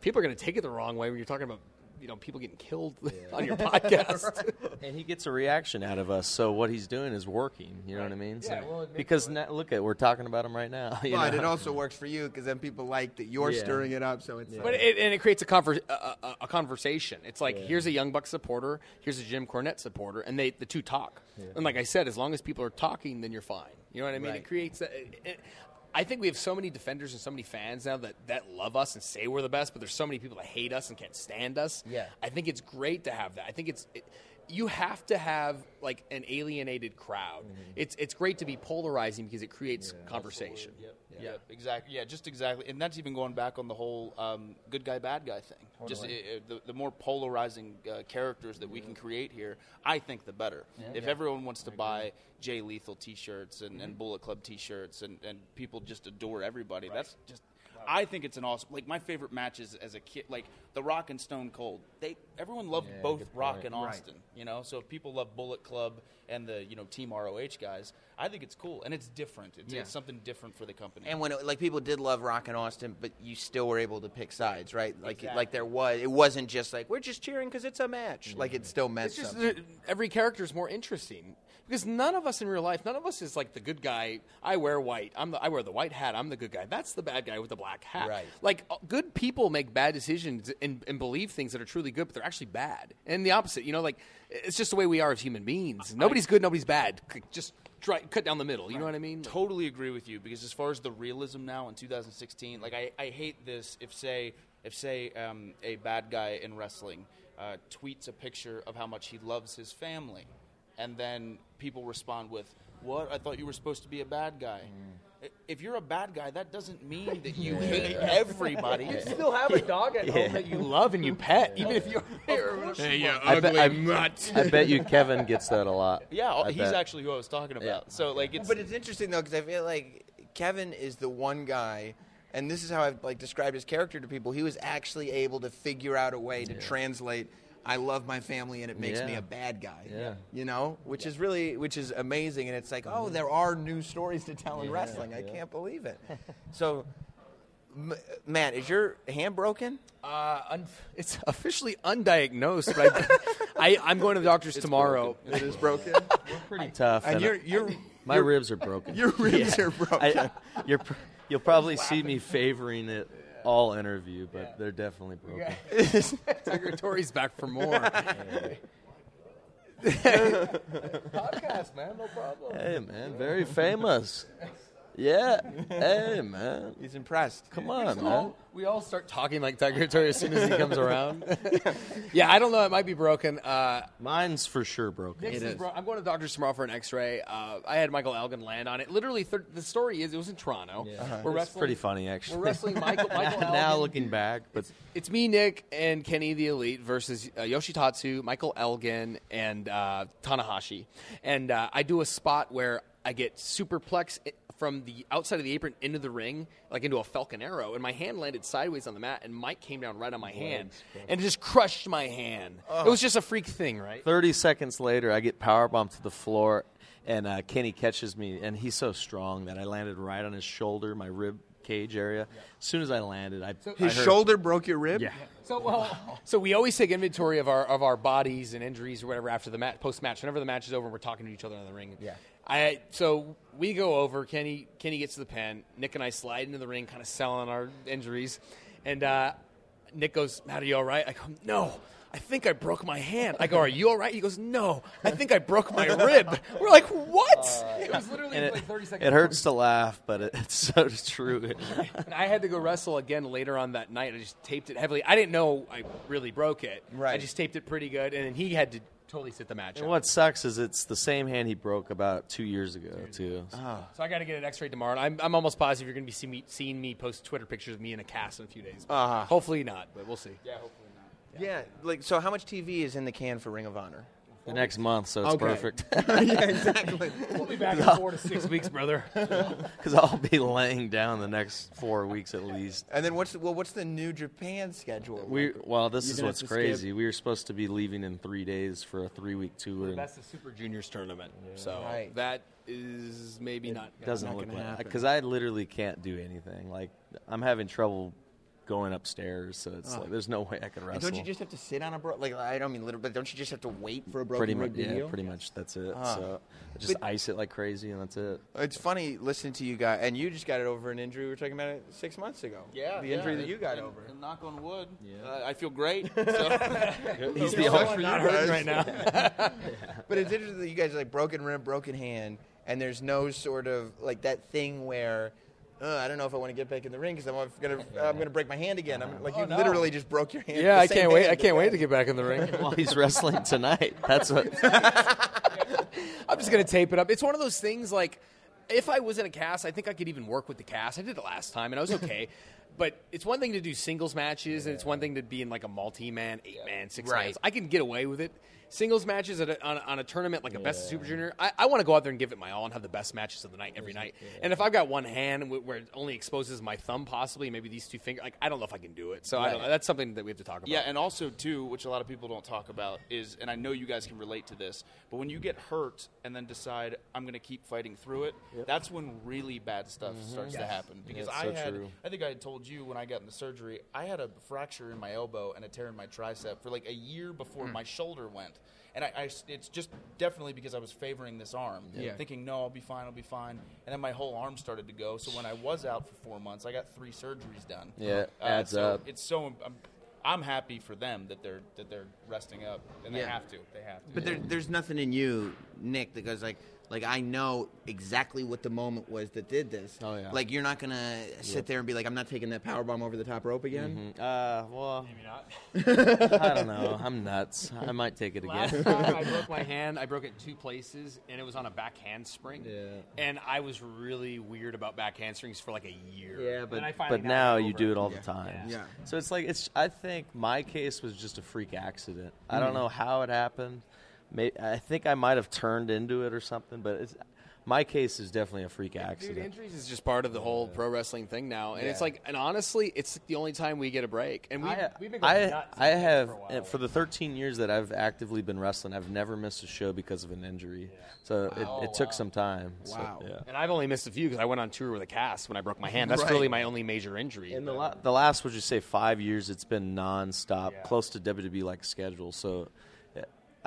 people are going to take it the wrong way when you're talking about you know people getting killed on your podcast. and he gets a reaction out of us. So what he's doing is working. You know what I mean? So, Yeah, well, because now, look at we're talking about him right now. you But know? it also works for you because then people like that you're Yeah. stirring it up. So it's But it, and it creates a, conver- a, a, a conversation. It's like here's a Young Buck supporter, here's a Jim Cornette supporter, and they the two talk. And like I said, as long as people are talking, then you're fine. You know what I mean? Right. It creates. A, it, it- I think we have so many defenders and so many fans now that, that love us and say we're the best, but there's so many people that hate us and can't stand us. Yeah. I think it's great to have that. I think it's. It, you have to have like an alienated crowd. Mm-hmm. It's it's great to be polarizing because it creates conversation. Yeah, exactly. Yeah, just exactly. And that's even going back on the whole um, good guy, bad guy thing. Just uh, uh, the, the more polarizing uh, characters that we can create here, I think the better. If everyone wants to buy Jay Lethal T-shirts and, and Bullet Club T-shirts, and, and people just adore everybody, that's just. I think it's an awesome. Like my favorite matches as a kid, like The Rock and Stone Cold. They everyone loved both Rock and Austin. You know, so if people love Bullet Club and the you know Team ROH guys, I think it's cool and it's different. It's, Yeah. it's something different for the company. And when it, like people did love Rock and Austin, but you still were able to pick sides, right? Like Exactly. like there was, it wasn't just like we're just cheering because it's a match. Like it still meant It's just something. that every character is more interesting because none of us in real life, none of us is like the good guy. I wear white. I'm the, I wear the white hat. I'm the good guy. That's the bad guy with the black hat. Right. Like uh, good people make bad decisions and, and believe things that are truly good, but they're actually bad. And the opposite, you know, like it's just the way we are as human beings. Nobody's good. Nobody's bad. Just try cut down the middle. You know what I mean? Like, totally agree with you because as far as the realism now in 2016, like I, I hate this if say if say um, a bad guy in wrestling uh, tweets a picture of how much he loves his family, and then people respond with, "What? I thought you were supposed to be a bad guy." Mm. I- If you're a bad guy, that doesn't mean that you hate everybody. you still have a dog at home that you love and you pet, even if you're. Hey, you I bet, ugly I, mutt. I bet you Kevin gets that a lot. Yeah, I he's bet. actually who I was talking about. So like it's But it's interesting though because I feel like Kevin is the one guy, and this is how I've like described his character to people. He was actually able to figure out a way to translate. I love my family, and it makes me a bad guy. Yeah. you know, which is really, which is amazing, and it's like, oh, there are new stories to tell in wrestling. I can't believe it. so, M- Matt, is your hand broken? Uh, un- it's officially undiagnosed, but I, I, I'm going to the doctor's tomorrow. It is broken, We're Pretty tough. and and you're you're my your- ribs are broken. Your ribs are broken. I, you're, pr- you'll probably see me favoring it all interview, but they're definitely broken. Secretary's back for more. Podcast, man, no problem. Hey, man, very famous. Yeah. Hey, man. He's impressed. Come on, We man. all, we all start talking like Tiger Tory as soon as he comes around. yeah, I don't know. It might be broken. Uh, Mine's for sure broken. It is is. bro- I'm going to doctor's tomorrow for an X-ray. Uh, I had Michael Elgin land on it. Literally, thir- the story is it was in Toronto. Yeah, We're It's wrestling. pretty funny, actually. We're wrestling Michael. Michael now Elgin. looking back, but It's me, Nick, and Kenny the Elite versus uh, Yoshitatsu, Michael Elgin, and uh, Tanahashi. And uh, I do a spot where I get superplex i- from the outside of the apron into the ring, like into a falcon arrow, and my hand landed sideways on the mat, and Mike came down right on my hand and just crushed my hand. It was just a freak thing, right? 30 seconds later, I get power bombed to the floor, and uh, Kenny catches me, and he's so strong that I landed right on his shoulder, my rib cage area. As soon as I landed, I His I heard- shoulder broke your rib. Yeah. So well, so we always take inventory of our of our bodies and injuries or whatever after the match, post match. Whenever the match is over, and we're talking to each other in the ring. Yeah. I so we go over. Kenny Kenny gets to the pen. Nick and I slide into the ring, kind of selling our injuries, and uh, Nick goes, "Matt, are you all right?" I go, "No." I think I broke my hand. I go, "Are you all right?" He goes, "No, I think I broke my rib." We're like, "What?" it was literally and it, like thirty seconds. it hurts to laugh, but it, it's so true. And I had to go wrestle again later on that night. I just taped it heavily. I didn't know I really broke it. Right. I just taped it pretty good, and then he had to totally sit the match. and out. what sucks is it's the same hand he broke about two years ago, too. So I got to get an X-ray tomorrow. And I'm, I'm almost positive you're going to be see me, seeing me post Twitter pictures of me in a cast in a few days. Uh-huh. Hopefully not, but we'll see. Yeah, hopefully not. Yeah. Like, so how much TV is in the can for Ring of Honor? The next month, so it's Okay. perfect. yeah, exactly. We'll be back in four to six weeks, brother. Because I'll be laying down the next four weeks at least. And then what's the, well, what's the New Japan schedule? We well, this You're is what's have to skip. crazy. We were supposed to be leaving in three days for a three-week tour. and That's the Super Juniors tournament. So Right. that is maybe not. doesn't not look like because I literally can't do anything. Like I'm having trouble going upstairs, so it's like there's no way I could And wrestle. don't you just have to sit on a bro? Like I don't mean literally, but don't you just have to wait for a broken pretty much, rib to yeah, heal? pretty much. That's it. Ah. So I just ice it like crazy, and that's it. It's funny listening to you guys, and you just got it over an injury. We were talking about it six months ago. Yeah, the injury that you got and- over. and knock on wood. Uh, I feel great. So. He's the the only only. one not hurting right now. But it's interesting that you guys are like broken rib, broken hand, and there's no sort of like that thing where. Uh, I don't know if I want to get back in the ring because I'm gonna I'm gonna break my hand again. I'm like you Oh, no. literally just broke your hand. Yeah, the I can't wait. I can't wait to get back in the ring. While he's wrestling tonight, that's what. I'm just gonna tape it up. It's one of those things like if I was in a cast, I think I could even work with the cast. I did it last time and I was okay. but it's one thing to do singles matches and it's one thing to be in like a multi-man, eight-man, six Right. I can get away with it. Singles matches at a, on, a, on a tournament like a best of Super Junior, I, I want to go out there and give it my all and have the best matches of the night every night. And if I've got one hand wh- where it only exposes my thumb, possibly maybe these two fingers, like I don't know if I can do it. So I don't, that's something that we have to talk about. Yeah, and also too, which a lot of people don't talk about is, and I know you guys can relate to this, but when you get hurt and then decide I'm going to keep fighting through it, that's when really bad stuff mm-hmm. starts to happen. Because it's I so had, true. I think I had told you when I got in the surgery, I had a fracture in my elbow and a tear in my tricep for like a year before hmm. my shoulder went. And I, I- it's just definitely because I was favoring this arm, Yeah. thinking, no, I'll be fine, I'll be fine. And then my whole arm started to go. So when I was out for four months, I got three surgeries done. Yeah, Uh, adds so up. It's so I'm, I'm happy for them that they're that they're resting up, and they Yeah. have to. They have to. But there, there's nothing in you, Nick, that goes like, like I know exactly what the moment was that did this. Oh, yeah. Like you're not gonna sit there and be like, I'm not taking that power bomb over the top rope again. Uh, well, Maybe not. I don't know. I'm nuts. I might take it Last again. time I broke my hand, I broke it two places, and it was on a back handspring. Yeah. And I was really weird about back handsprings for like a year. Yeah, but And I but now you do it all Yeah. the time. Yeah. So it's like it's. I think my case was just a freak accident. I Mm-hmm. don't know how it happened. May I think I might have turned into it or something, but it's. My case is definitely a freak Dude, accident. injuries is just part of the whole pro wrestling thing now, and it's like, and honestly, it's the only time we get a break. And we, I, we've been going I, nuts I have for a while. for the 13 years that I've actively been wrestling, I've never missed a show because of an injury. So it, it took some time. So, Wow. yeah. and I've only missed a few because I went on tour with a cast when I broke my hand. That's Right. really my only major injury. In the, la- the last, would you say, five years, it's been nonstop, Yeah. close to WWE like schedule. So, yeah,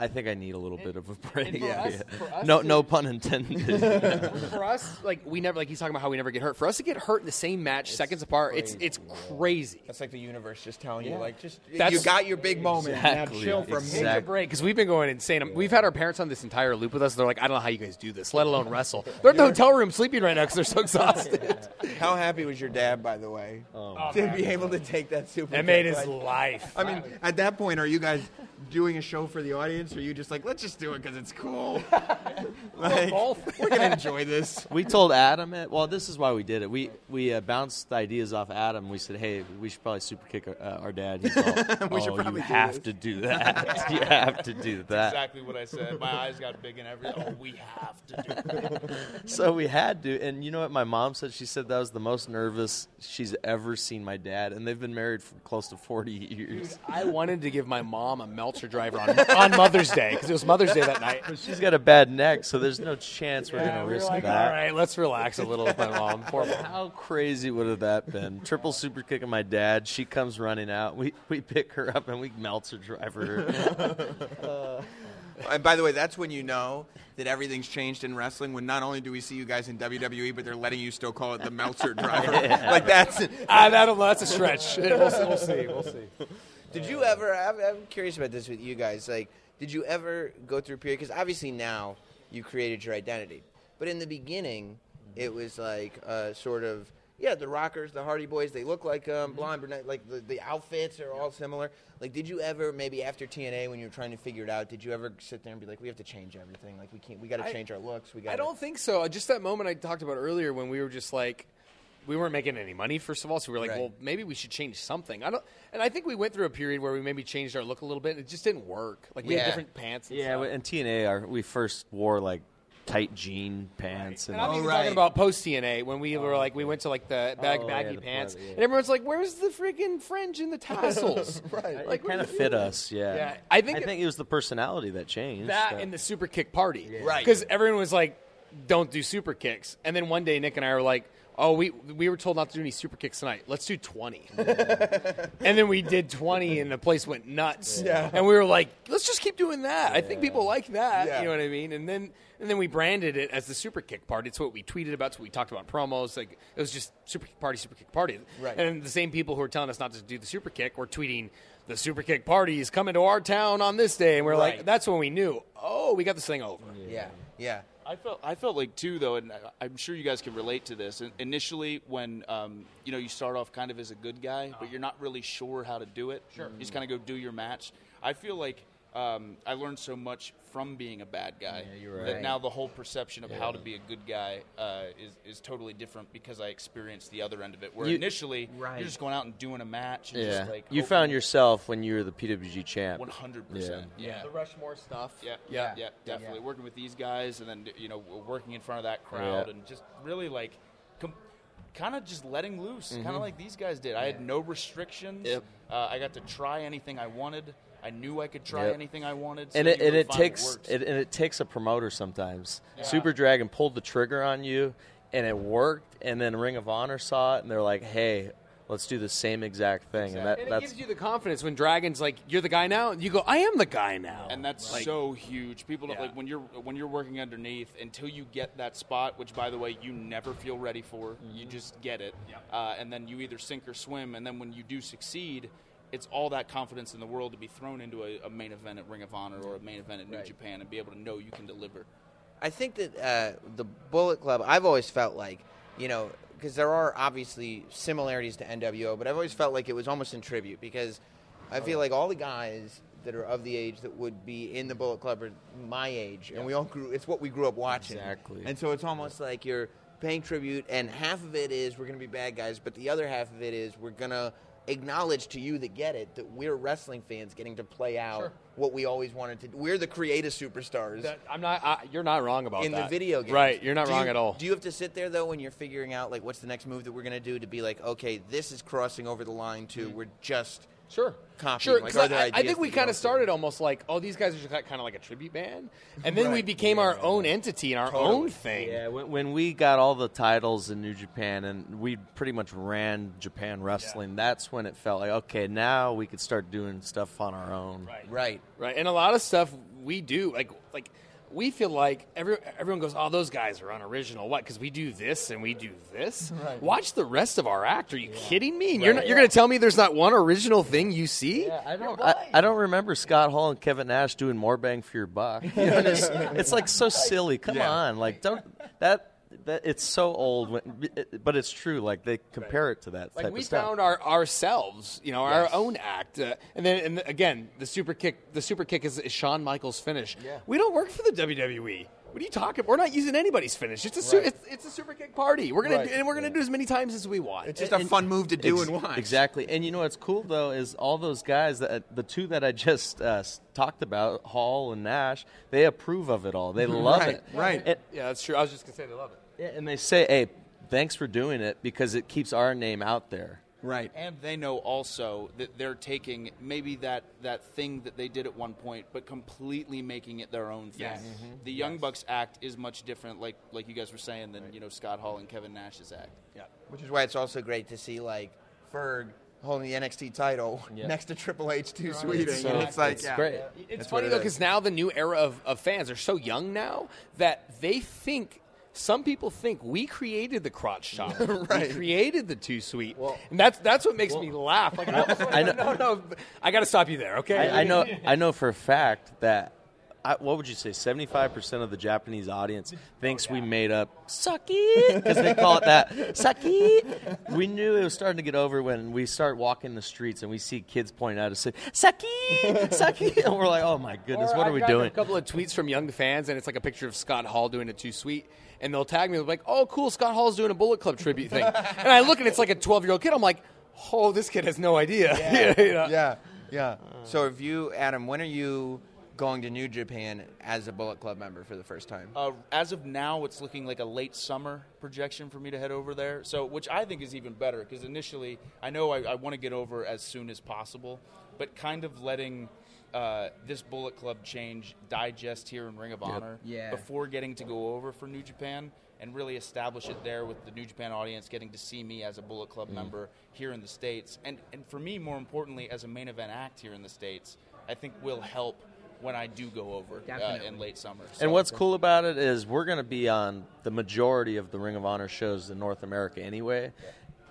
I think I need a little bit of a break. for us- for us no, to- no pun intended. for us, like we never, like he's talking about how we never get hurt. For us to get hurt in the same match, seconds apart, it's it's crazy. That's like the universe just telling you, like, just That's- you got your big moment. Exactly, Now chill for a exactly. minute. Take a break because we've been going insane. We've had our parents on this entire loop with us. They're like, I don't know how you guys do this, let alone wrestle. They're in the hotel room sleeping right now because they're so exhausted. How happy was your dad, by the way, oh, to be able to take that super? That made kick? his Like, life. I mean, at that point, are you guys doing a show for the audience, or are you just like, let's just do it because it's cool? like, both. we're gonna enjoy this. we told Adam it. Well, this is why we did it. We we uh, bounced ideas off Adam. We said, hey, we should probably super kick our, uh, our dad. He's all, We should "Oh, probably you do have this." to do that. you have to do that. Exactly what I said. My eyes got big and everything. Oh, we have to do that. So we had to, and you know what my mom said? She said that was the most nervous she's ever seen my dad, and they've been married for close to forty years. I wanted to give my mom a Meltzer driver on, on Mother's Day because it was Mother's Day that night. But She's got a bad neck, so there's no chance we're Yeah, gonna we were risk like, that. all right, let's relax a little with my mom. Poor mom. How crazy would have that been? Triple super kick of my dad. She comes running out. We we pick her up and we melts her driver. her. And by the way, that's when you know that everything's changed in wrestling. When not only do we see you guys in WWE, but they're letting you still call it the Meltzer driver. Like that's. Ah, that'll, that's a stretch. We'll, see- we'll see. We'll see. Did you ever? I'm, I'm curious about this with you guys. Like, did you ever go through a period? Because obviously now you created your identity, but in the beginning, it was like uh, sort of yeah, the Rockers, the Hardy Boys. They look like um, blonde brunette. Like the, the outfits are all similar. Like, did you ever maybe after TNA when you were trying to figure it out? Did you ever sit there and be like, we have to change everything? Like, we can't. We got to change our looks. We got. I don't think so. Just that moment I talked about earlier when we were just like, we weren't making any money first of all, so we were like, Right. well, maybe we should change something. I don't, and I think we went through a period where we maybe changed our look a little bit. It just didn't work. Like we Yeah. had different pants. And yeah, stuff. and TNA, our, we first wore like tight jean pants, And and I'm Oh, right. talking about post TNA when we were oh, like we went to like the bag, Oh, yeah, baggy the pants, pleather, yeah. and everyone's like, "Where's the freaking fringe and the tassels?" right. Like kind of what are you fit doing? us. Yeah, Yeah, I think I it- think it was the personality that changed. that but- and the super kick party, Right. Because everyone was like, "Don't do super kicks," and then one day Nick and I were like. Oh, we we were told not to do any super kicks tonight. Let's do twenty, and then we did twenty, and the place went nuts. Yeah. and we were like, let's just keep doing that. I think people like that. Yeah. You know what I mean? And then and then we branded it as the super kick party. It's what we tweeted about. It's what we talked about in promos. Like it was just super kick party, super kick party. Right. And the same people who were telling us not to do the super kick were tweeting the super kick party is coming to our town on this day, and we're Right. like, that's when we knew. Oh, we got this thing over. Yeah, yeah. I felt I felt like too though, and I'm sure you guys can relate to this. In- Initially, when um, you know you start off kind of as a good guy, but you're not really sure how to do it. Sure. You just kind of go do your match. I feel like um, I learned so much from being a bad guy you're that now the whole perception of how to be a good guy uh, is is totally different because I experienced the other end of it. Where You- initially Right. you're just going out and doing a match. And yeah, just like you found yourself when you were the PWG champ. 100. percent Yeah. The Rushmore stuff. Yeah, Yeah. yeah, yeah, definitely. Working with these guys, and then you know, working in front of that crowd, Yeah. and just really like, com- kind of just letting loose, kind of like these guys did. I had no restrictions. Yep. Uh, I got to try anything I wanted. I knew I could try Yep. anything I wanted. So and it, and it takes what it, and it takes a promoter sometimes. Super Dragon pulled the trigger on you, and it worked. And then Ring of Honor saw it, and they're like, "Hey, let's do the same exact thing." And that, And it gives you the confidence when Dragon's like, "You're the guy now." You go, "I am the guy now." and that's Like- so huge. People don't Yeah. like when you're when you're working underneath until you get that spot, which by the way you never feel ready for. You Mm-hmm. just get it, uh, and then you either sink or swim. And then when you do succeed, it's all that confidence in the world to be thrown into a, a main event at Ring of Honor or a main event at New Right. Japan and be able to know you can deliver. I think that uh, the Bullet Club, I've always felt like, you know, because there are obviously similarities to NWO, but I've always felt like it was almost in tribute because I feel like all the guys that are of the age that would be in the Bullet Club are my age, and we all grew. It's what we grew up watching. Exactly. And so it's almost like you're paying tribute, and half of it is we're going to be bad guys, but the other half of it is we're going to acknowledge to you that get it that we're wrestling fans getting to play out Sure. what we always wanted to. do. We're the creative superstars That- I'm not. I, you're not wrong about that. in that. the video game. Right. You're not Do wrong you- at all. Do you have to sit there though when you're figuring out like what's the next move that we're gonna do to be like, okay, this is crossing over the line Mm-hmm. to we're just Sure. copy? Sure, Like, 'cause I, I think we kind of started almost like, oh, these guys are just kind of like a tribute band, and then we Right. became our own entity and our own thing. Yeah, when, when we got all the titles in New Japan and we pretty much ran Japan wrestling, that's when it felt like okay, now we could start doing stuff on our own. Right. Right. Right, and a lot of stuff we do, like like we feel like every, everyone goes, "Oh, those guys are unoriginal." What? Because we do this and we do this. Watch the rest of our act. Are you kidding me? You're not, you're going to tell me there's not one original thing you see? Yeah, I don't. I, I don't remember Scott Hall and Kevin Nash doing more bang for your buck. You know, it's, it's like so silly. Come Yeah. on, like don't that. That it's so old, when, but it's true. Like they compare it to that Like type we of stuff. found our ourselves, you know, our own act, uh, and then and again, the super kick. The super kick is, is Shawn Michaels' finish. Yeah. We don't work for the WWE. What are you talking? We're not using anybody's finish. It's a su- it's, it's a super kick party. We're gonna Right. do, and we're gonna do as many times as we want. It's just a fun move to do Ex- and watch. Exactly. And you know what's cool though is all those guys that the two that I just uh, talked about, Hall and Nash, they approve of it all. They love Right, it. right. And, yeah, that's true. I was just gonna say they love it. Yeah, and they say, "Hey, thanks for doing it because it keeps our name out there." Right. And they know also that they're taking maybe that, that thing that they did at one point, but completely making it their own thing. Yes. Mm-hmm. The Young Bucks act is much different, like like you guys were saying, than you know Scott Hall and Kevin Nash's act. Yeah. Which is why it's also great to see like Ferg holding the NXT title Yeah. next to Triple H too sweeting. So and it's like it's yeah. great. It's That's funny it though because now the new era of, of fans are so young now that they think some people think we created the crotch shot, Right. we created the too sweet, and that's that's what makes me laugh. Like, I, almost I know- no, no, I got to stop you there. Okay, I, I know. I know for a fact that. I, what would you say? Seventy-five percent of the Japanese audience thinks oh, we made up "sucky" because they call it that "sucky." We knew it was starting to get over when we start walking the streets and we see kids pointing out and say "sucky, sucky," and we're like, "Oh my goodness, Or what are I've we doing?" A couple of tweets from young fans, and it's like a picture of Scott Hall doing a too sweet, and they'll tag me they're like, "Oh, cool, Scott Hall's doing a Bullet Club tribute thing," and I look and it's like a twelve year old kid. I'm like, "Oh, this kid has no idea." You know? Yeah, yeah. So if you, Adam, when are you going to New Japan as a Bullet Club member for the first time? Uh, as of now, it's looking like a late summer projection for me to head over there. So, which I think is even better because initially, I know I, I want to get over as soon as possible, but kind of letting uh, this Bullet Club change digest here in Ring of Honor Yeah. before getting to go over for New Japan and really establish it there with the New Japan audience getting to see me as a Bullet Club member here in the States. And, and for me, more importantly, as a main event act here in the States, I think will help when I do go over uh, in late summer. And what's cool about it is we're going to be on the majority of the Ring of Honor shows in North America anyway,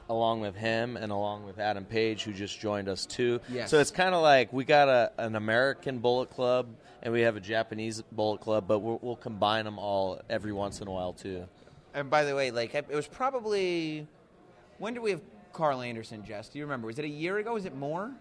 along with him and along with Adam Page, who just joined us too. Yes. So it's kind of like we got a, an American Bullet Club and we have a Japanese Bullet Club, but we'll, we'll combine them all every once in a while too. And by the way, like it was probably when did we have Karl Anderson? Jess, do you remember? Was it a year ago? Was it more?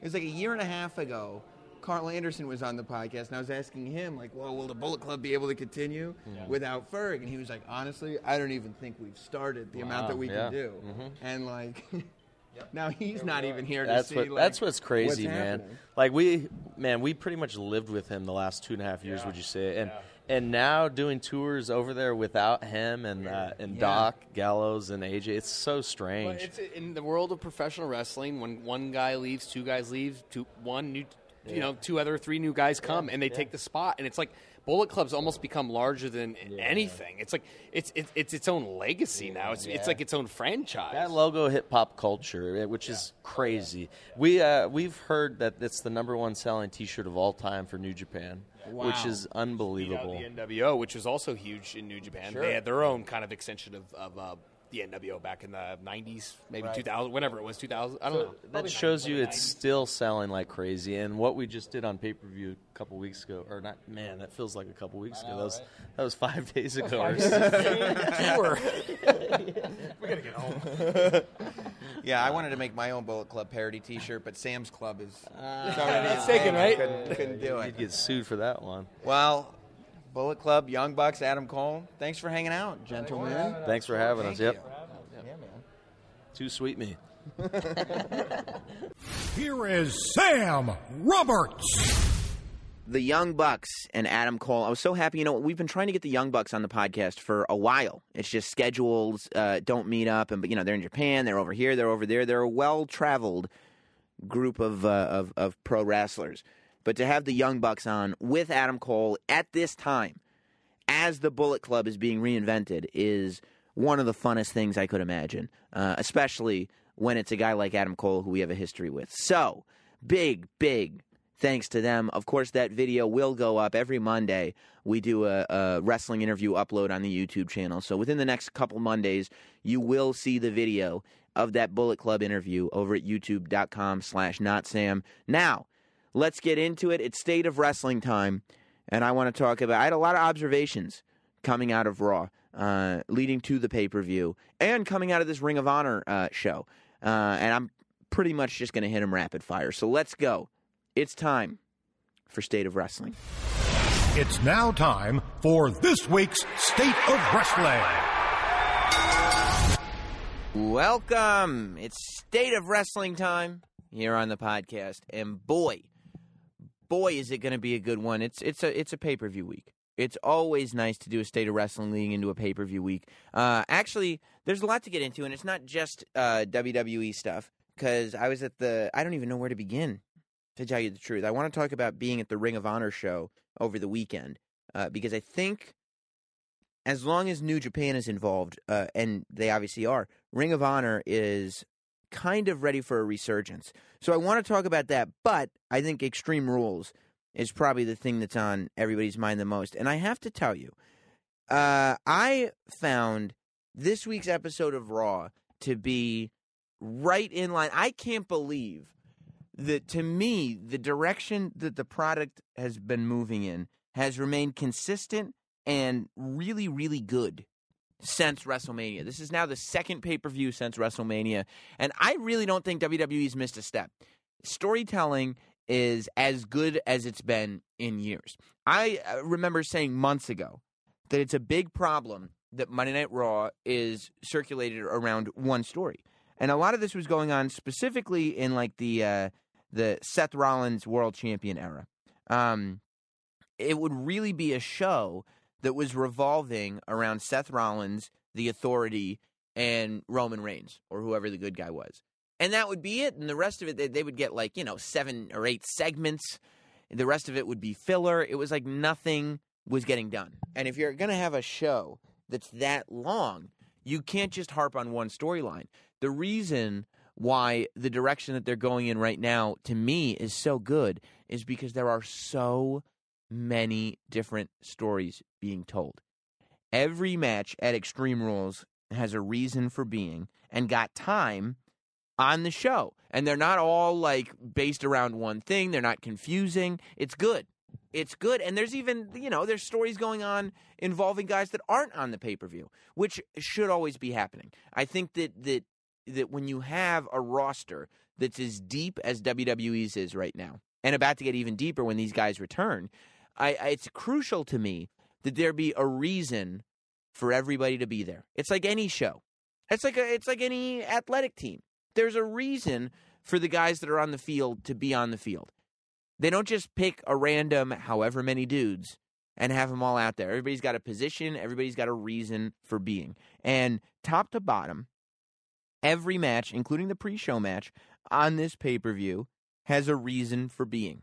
It was like a year and a half ago. Karl Anderson was on the podcast, and I was asking him, like, "Well, will the Bullet Club be able to continue without Ferg?" And he was like, "Honestly, I don't even think we've started the amount that we yeah. can do." And like, now he's not even here to That's see. like, that's what's crazy, what's man. happening. Like we, man, we pretty much lived with him the last two and a half years. Would you say? And and now doing tours over there without him and uh, and Yeah. Doc Gallows and AJ, it's so But strange. it's in the world of professional wrestling. When one guy leaves, two guys leave, two one new, you know, two other three new guys come and they take the spot, and it's like Bullet Club's almost become larger than anything. It's like it's it's it's its own legacy now. It's it's like its own franchise. That logo hit pop culture, eh, which is crazy. We uh, we've heard that it's the number one selling T-shirt of all time for New Japan, which is unbelievable. You know, the NWO, which was also huge in New Japan, they had their own kind of extension of, of uh, the NWO back in the '90s, maybe 2000, whenever it was 2000. I don't know. That shows you it's still selling like crazy. And what we just did on pay per view a couple weeks ago, or not, man, that feels like a couple weeks ago. That was that was five days ago. We gotta get home. Yeah, I wanted to make my own Bullet Club parody T-shirt, but Sam's Club is it's already It's taken, right? Couldn't, couldn't do it. You'd get sued for that one. Well, Bullet Club, Young Bucks, Adam Cole. Thanks for hanging out, gentlemen. Thanks for having us. Thank Yep. you. Yeah, man. Too sweet me. Here is Sam Roberts. the Young Bucks and Adam Cole. I was so happy. You know, we've been trying to get the Young Bucks on the podcast for a while. It's just schedules uh, don't meet up, and but you know they're in Japan, they're over here, they're over there. They're a well traveled group of, uh, of of pro wrestlers, but to have the Young Bucks on with Adam Cole at this time, as the Bullet Club is being reinvented, is one of the funnest things I could imagine. Uh, especially when it's a guy like Adam Cole who we have a history with. So big, big thanks to them. Of course, that video will go up every Monday. We do a, a, wrestling interview upload on the YouTube channel. So within the next couple Mondays, you will see the video of that Bullet Club interview over at youtube.com slash notsam. Now, let's get into it. It's State of Wrestling time. And I want to talk about, I had a lot of observations coming out of Raw, uh, leading to the pay per view, and coming out of this Ring of Honor uh, show. Uh, and I'm pretty much just going to hit them rapid fire. So let's go. It's time for State of Wrestling. It's now time for this week's State of Wrestling. Welcome. It's State of Wrestling time here on the podcast. And boy, boy is it going to be a good one. It's it's a it's a pay-per-view week. It's always nice to do a State of Wrestling leading into a pay-per-view week. Uh, actually, there's a lot to get into and it's not just uh, WWE stuff cuz I was at the I don't even know where to begin to tell you the truth. I want to talk about being at the Ring of Honor show over the weekend uh, because I think as long as New Japan is involved, uh, and they obviously are, Ring of Honor is kind of ready for a resurgence. So I want to talk about that, but I think Extreme Rules is probably the thing that's on everybody's mind the most. And I have to tell you, uh, I found this week's episode of Raw to be right in line. I can't believe that to me, the direction that the product has been moving in has remained consistent and really, really good since WrestleMania. This is now the second pay per view since WrestleMania, and I really don't think WWE's missed a step. Storytelling is as good as it's been in years. I uh, remember saying months ago that it's a big problem that Monday Night Raw is circulated around one story. And a lot of this was going on specifically in like the uh, the Seth Rollins World Champion era. Um, it would really be a show that was revolving around Seth Rollins, the Authority, and Roman Reigns, or whoever the good guy was. And that would be it. And the rest of it, they, they would get like, you know, seven or eight segments. The rest of it would be filler. It was like nothing was getting done. And if you're going to have a show that's that long, you can't just harp on one storyline. The reason why the direction that they're going in right now, to me, is so good is because there are so many different stories being told. Every match at Extreme Rules has a reason for being and got time on the show. And they're not all like based around one thing, they're not confusing. It's good. It's good. And there's even, you know, there's stories going on involving guys that aren't on the pay per view, which should always be happening. I think that, that that when you have a roster that's as deep as WWE's is right now, and about to get even deeper when these guys return, I, I, it's crucial to me that there be a reason for everybody to be there. It's like any show. It's like a, it's like any athletic team. There's a reason for the guys that are on the field to be on the field. They don't just pick a random however many dudes and have them all out there. Everybody's got a position, everybody's got a reason for being. And top to bottom, every match, including the pre-show match on this pay-per-view has a reason for being.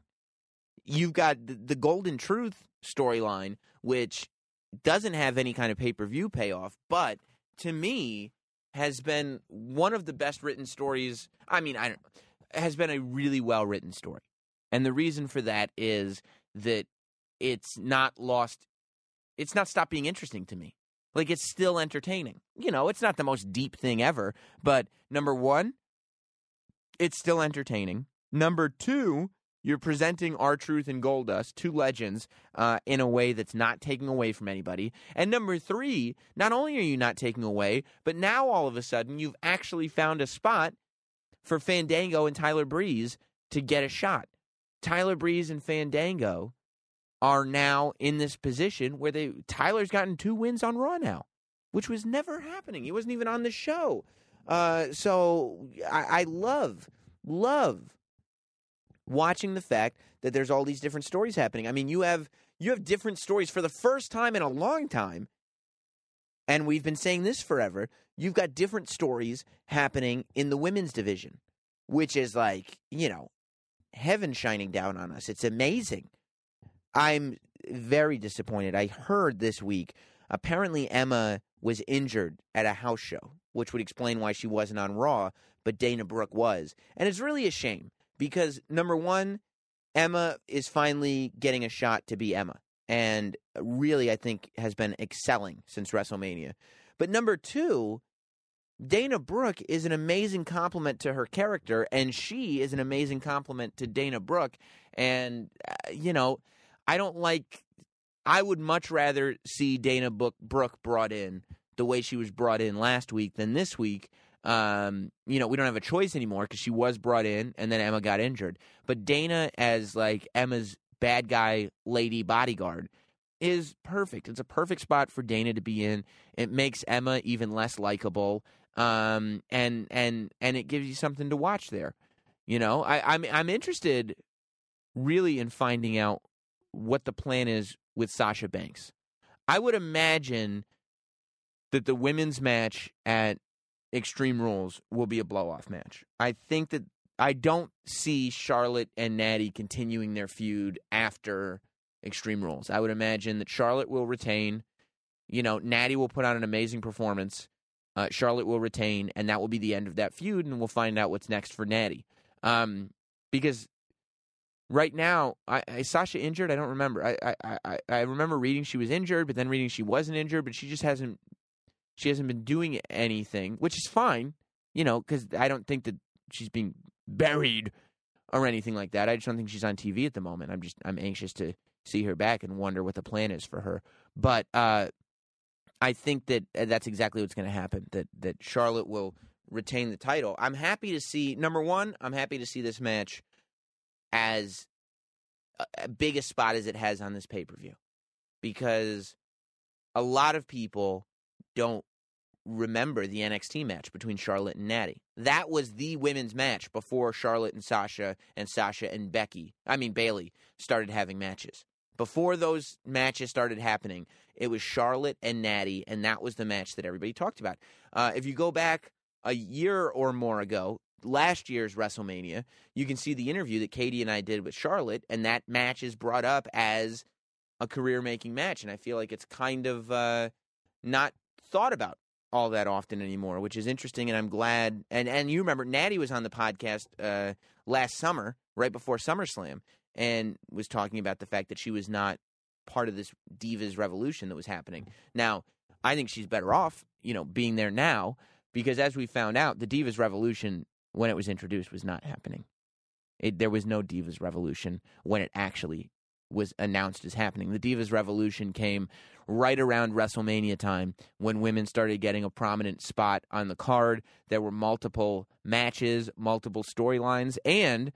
You've got the the Golden Truth storyline which doesn't have any kind of pay-per-view payoff, but to me has been one of the best written stories. I mean, I has been a really well written story. And the reason for that is that it's not lost it's not stopped being interesting to me. Like it's still entertaining. You know, it's not the most deep thing ever, but number 1, it's still entertaining. Number 2, you're presenting R-Truth and Goldust, two legends, uh, in a way that's not taking away from anybody. And number three, not only are you not taking away, but now all of a sudden you've actually found a spot for Fandango and Tyler Breeze to get a shot. Tyler Breeze and Fandango are now in this position where they Tyler's gotten two wins on Raw now, which was never happening. He wasn't even on the show. Uh, so I, I love, love watching the fact that there's all these different stories happening. I mean, you have you have different stories for the first time in a long time. And we've been saying this forever. You've got different stories happening in the women's division. which is like, you know, heaven shining down on us. It's amazing. I'm very disappointed. I heard this week apparently Emma was injured at a house show, which would explain why she wasn't on Raw, but Dana Brooke was. And it's really a shame because number one, Emma is finally getting a shot to be Emma. And really, I think, has been excelling since WrestleMania. But number two, Dana Brooke is an amazing compliment to her character, and she is an amazing compliment to Dana Brooke. And, uh, you know, I don't like, I would much rather see Dana Brooke brought in the way she was brought in last week than this week. Um, you know, we don't have a choice anymore because she was brought in and then Emma got injured. But Dana, as like Emma's bad guy lady bodyguard, is perfect. It's a perfect spot for Dana to be in. It makes Emma even less likable um, and and and it gives you something to watch there. You know, I, I'm I'm interested really in finding out what the plan is with Sasha Banks. I would imagine that the women's match at Extreme Rules will be a blow off match. I think that I don't see Charlotte and Natty continuing their feud after Extreme Rules. I would imagine that Charlotte will retain. You know, Natty will put on an amazing performance. Uh, Charlotte will retain, and that will be the end of that feud, and we'll find out what's next for Natty. Um, because right now, I, I Sasha injured. I don't remember. I, I I I remember reading she was injured, but then reading she wasn't injured, but she just hasn't she hasn't been doing anything, which is fine, you know, because I don't think that she's being buried or anything like that. I just don't think she's on TV at the moment. I'm just I'm anxious to see her back and wonder what the plan is for her. But uh, I think that uh, that's exactly what's going to happen. That that Charlotte will retain the title. I'm happy to see. Number one, I'm happy to see this match as a, big a spot as it has on this pay per view, because a lot of people don't remember the NXT match between Charlotte and Natty. That was the women's match before Charlotte and Sasha and Sasha and Becky, I mean Bayley, started having matches. Before those matches started happening, it was Charlotte and Natty, and that was the match that everybody talked about. Uh, if you go back a year or more ago, last year's WrestleMania, you can see the interview that Katie and I did with Charlotte, and that match is brought up as a career making match. And I feel like it's kind of uh, not thought about all that often anymore, which is interesting. And I'm glad. And, and you remember, Natty was on the podcast uh, last summer, right before SummerSlam, and was talking about the fact that she was not part of this divas revolution that was happening. Now, I think she's better off, you know, being there now because as we found out, the divas revolution when it was introduced was not happening. It, there was no divas revolution when it actually was announced as happening. The divas revolution came right around WrestleMania time when women started getting a prominent spot on the card. There were multiple matches, multiple storylines, and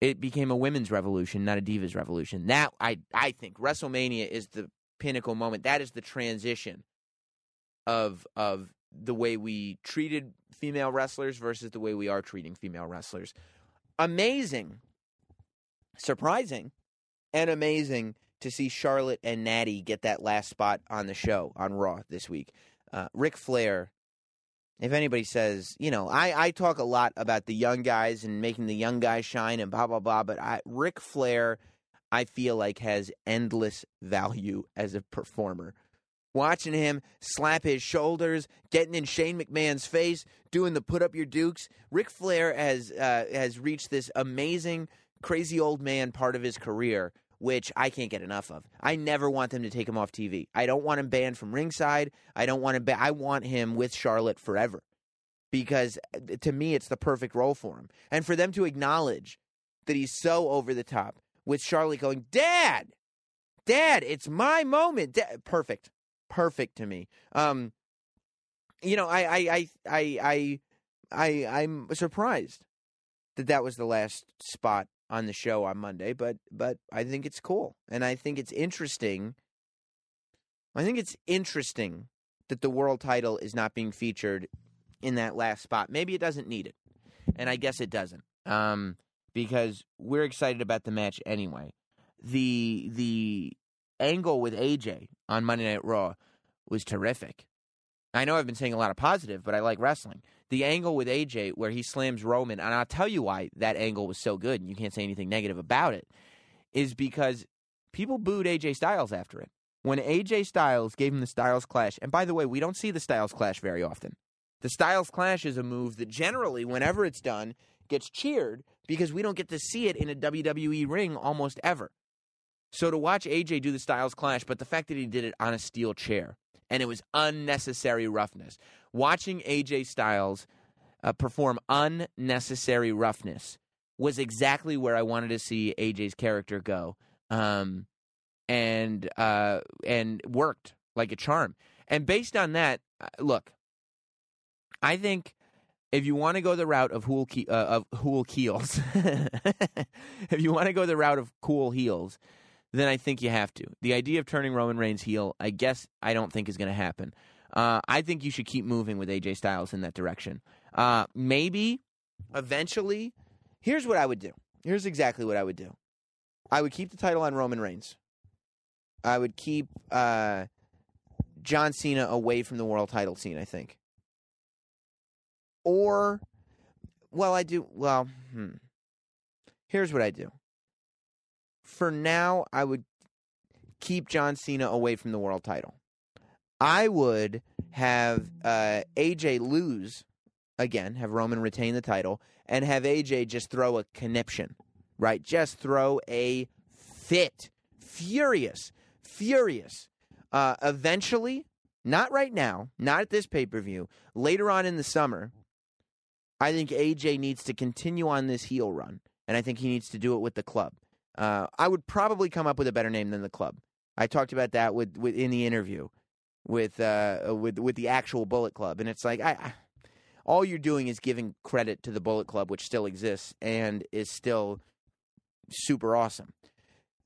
it became a women's revolution, not a divas revolution. That I I think WrestleMania is the pinnacle moment. That is the transition of of the way we treated female wrestlers versus the way we are treating female wrestlers. Amazing, surprising, and amazing to see Charlotte and Natty get that last spot on the show on Raw this week. Uh, Ric Flair if anybody says, you know, I, I talk a lot about the young guys and making the young guys shine and blah blah blah, but I Ric Flair, I feel like has endless value as a performer. Watching him slap his shoulders, getting in Shane McMahon's face, doing the put up your dukes. Ric Flair has uh, has reached this amazing, crazy old man part of his career which I can't get enough of. I never want them to take him off TV. I don't want him banned from ringside. I don't want him. Ba- I want him with Charlotte forever because uh, to me it's the perfect role for him. And for them to acknowledge that he's so over the top with Charlotte going, "Dad, Dad, it's my moment." Perfect, perfect to me. Um, you know, I, I, I, I, I, I, I'm surprised that that was the last spot on the show on Monday, but but I think it's cool and I think it's interesting. I think it's interesting that the world title is not being featured in that last spot. Maybe it doesn't need it, and I guess it doesn't, um, because we're excited about the match anyway. The the angle with AJ on Monday Night Raw was terrific. I know I've been saying a lot of positive, but I like wrestling. The angle with AJ where he slams Roman, and I'll tell you why that angle was so good, and you can't say anything negative about it, is because people booed AJ Styles after it. When AJ Styles gave him the Styles Clash, and by the way, we don't see the Styles Clash very often. The Styles Clash is a move that generally, whenever it's done, gets cheered because we don't get to see it in a WWE ring almost ever. So to watch AJ do the Styles Clash, but the fact that he did it on a steel chair and it was unnecessary roughness. Watching AJ Styles uh, perform unnecessary roughness was exactly where I wanted to see AJ's character go, um, and uh, and worked like a charm. And based on that, uh, look, I think if you want to go the route of Hool Ke- uh, of Hool Keels, if you want to go the route of cool heels, then I think you have to. The idea of turning Roman Reigns heel, I guess, I don't think is going to happen. Uh, I think you should keep moving with AJ Styles in that direction. Uh, maybe eventually, here's what I would do. Here's exactly what I would do. I would keep the title on Roman Reigns. I would keep uh, John Cena away from the world title scene. I think. Or, well, I do. Well, hmm. Here's what I do. For now, I would keep John Cena away from the world title. I would have uh, AJ lose again, have Roman retain the title, and have AJ just throw a conniption, right? Just throw a fit. Furious. Furious. Uh, eventually, not right now, not at this pay per view, later on in the summer, I think AJ needs to continue on this heel run, and I think he needs to do it with the club. Uh, I would probably come up with a better name than the club. I talked about that with, with in the interview with uh, with with the actual Bullet Club, and it's like I, I, all you're doing is giving credit to the Bullet Club, which still exists and is still super awesome.